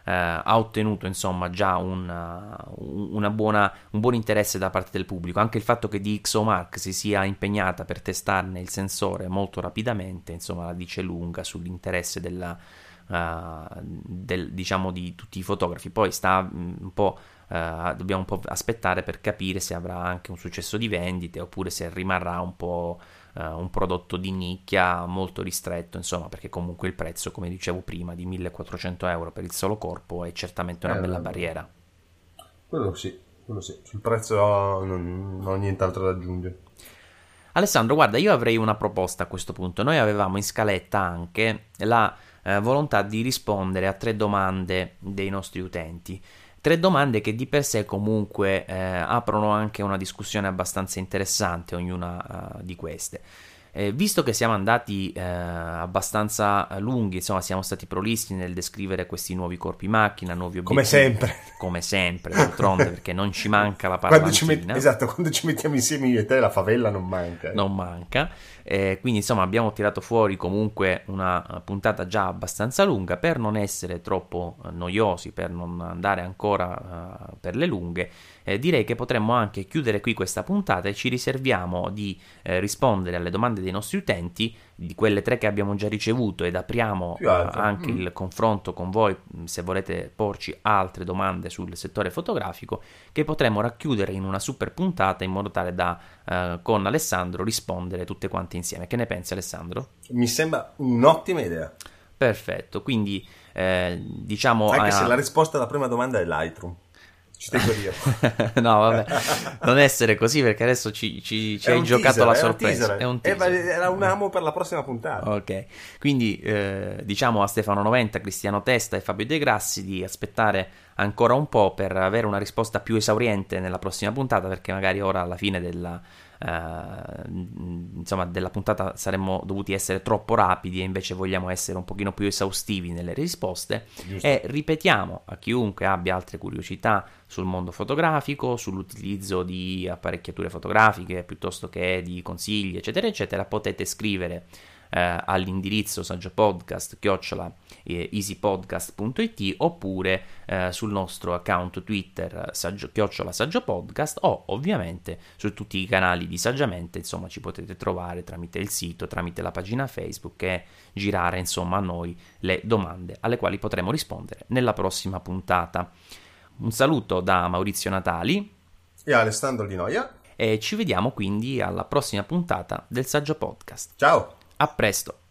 eh, ha ottenuto insomma già una, una buona, un buon interesse da parte del pubblico. Anche il fatto che DxOMark si sia impegnata per testarne il sensore molto rapidamente, insomma, la dice lunga sull'interesse della, del, diciamo di tutti i fotografi. Poi sta mm, un po'. Uh, dobbiamo un po' aspettare per capire se avrà anche un successo di vendite oppure se rimarrà un po' uh, un prodotto di nicchia molto ristretto, insomma, perché comunque il prezzo, come dicevo prima, di 1400 euro per il solo corpo è certamente una eh, bella barriera. Quello sì, quello sì. Sul prezzo non, non ho nient'altro da aggiungere. Alessandro, guarda, io avrei una proposta a questo punto. Noi avevamo in scaletta anche la eh, volontà di rispondere a tre domande dei nostri utenti. Tre domande che di per sé comunque eh, aprono anche una discussione abbastanza interessante, ognuna uh, di queste. Eh, visto che siamo andati eh, abbastanza lunghi, insomma, siamo stati prolissi nel descrivere questi nuovi corpi macchina, nuovi obiettivi. Come sempre. Come sempre, d'altronde, perché non ci manca la. Quando met- esatto, quando ci mettiamo insieme io e te, la favela non manca. Eh. Non manca. Eh, quindi, insomma, abbiamo tirato fuori comunque una puntata già abbastanza lunga per non essere troppo eh, noiosi, per non andare ancora per le lunghe eh, direi che potremmo anche chiudere qui questa puntata e ci riserviamo di eh, rispondere alle domande dei nostri utenti, di quelle tre che abbiamo già ricevuto ed apriamo eh, anche mm. il confronto con voi mm, se volete porci altre domande sul settore fotografico che potremmo racchiudere in una super puntata in modo tale da eh, con Alessandro rispondere tutte quante insieme. Che ne pensi Alessandro? Mi sembra un'ottima idea. Perfetto, quindi eh, diciamo... Anche a... se la risposta alla prima domanda è Lightroom. Ci tengo io. no, vabbè, non essere così perché adesso ci, ci, ci hai giocato la sorpresa. È un teaser. Eh, era un amo per la prossima puntata. Ok, quindi eh, diciamo a Stefano Noventa, Cristiano Testa e Fabio De Grassi di aspettare ancora un po' per avere una risposta più esauriente nella prossima puntata perché magari ora alla fine della insomma della puntata saremmo dovuti essere troppo rapidi e invece vogliamo essere un pochino più esaustivi nelle risposte Giusto. e ripetiamo a chiunque abbia altre curiosità sul mondo fotografico, sull'utilizzo di apparecchiature fotografiche piuttosto che di consigli eccetera eccetera potete scrivere eh, all'indirizzo saggiopodcast chiocciola eh, easypodcast.it oppure eh, sul nostro account Twitter saggio, chiocciola saggiopodcast o ovviamente su tutti i canali di Saggiamente insomma ci potete trovare tramite il sito, tramite la pagina Facebook e girare insomma a noi le domande alle quali potremo rispondere nella prossima puntata. Un saluto da Maurizio Natali e Alessandro Di Noia e ci vediamo quindi alla prossima puntata del Saggio Podcast. Ciao! A presto!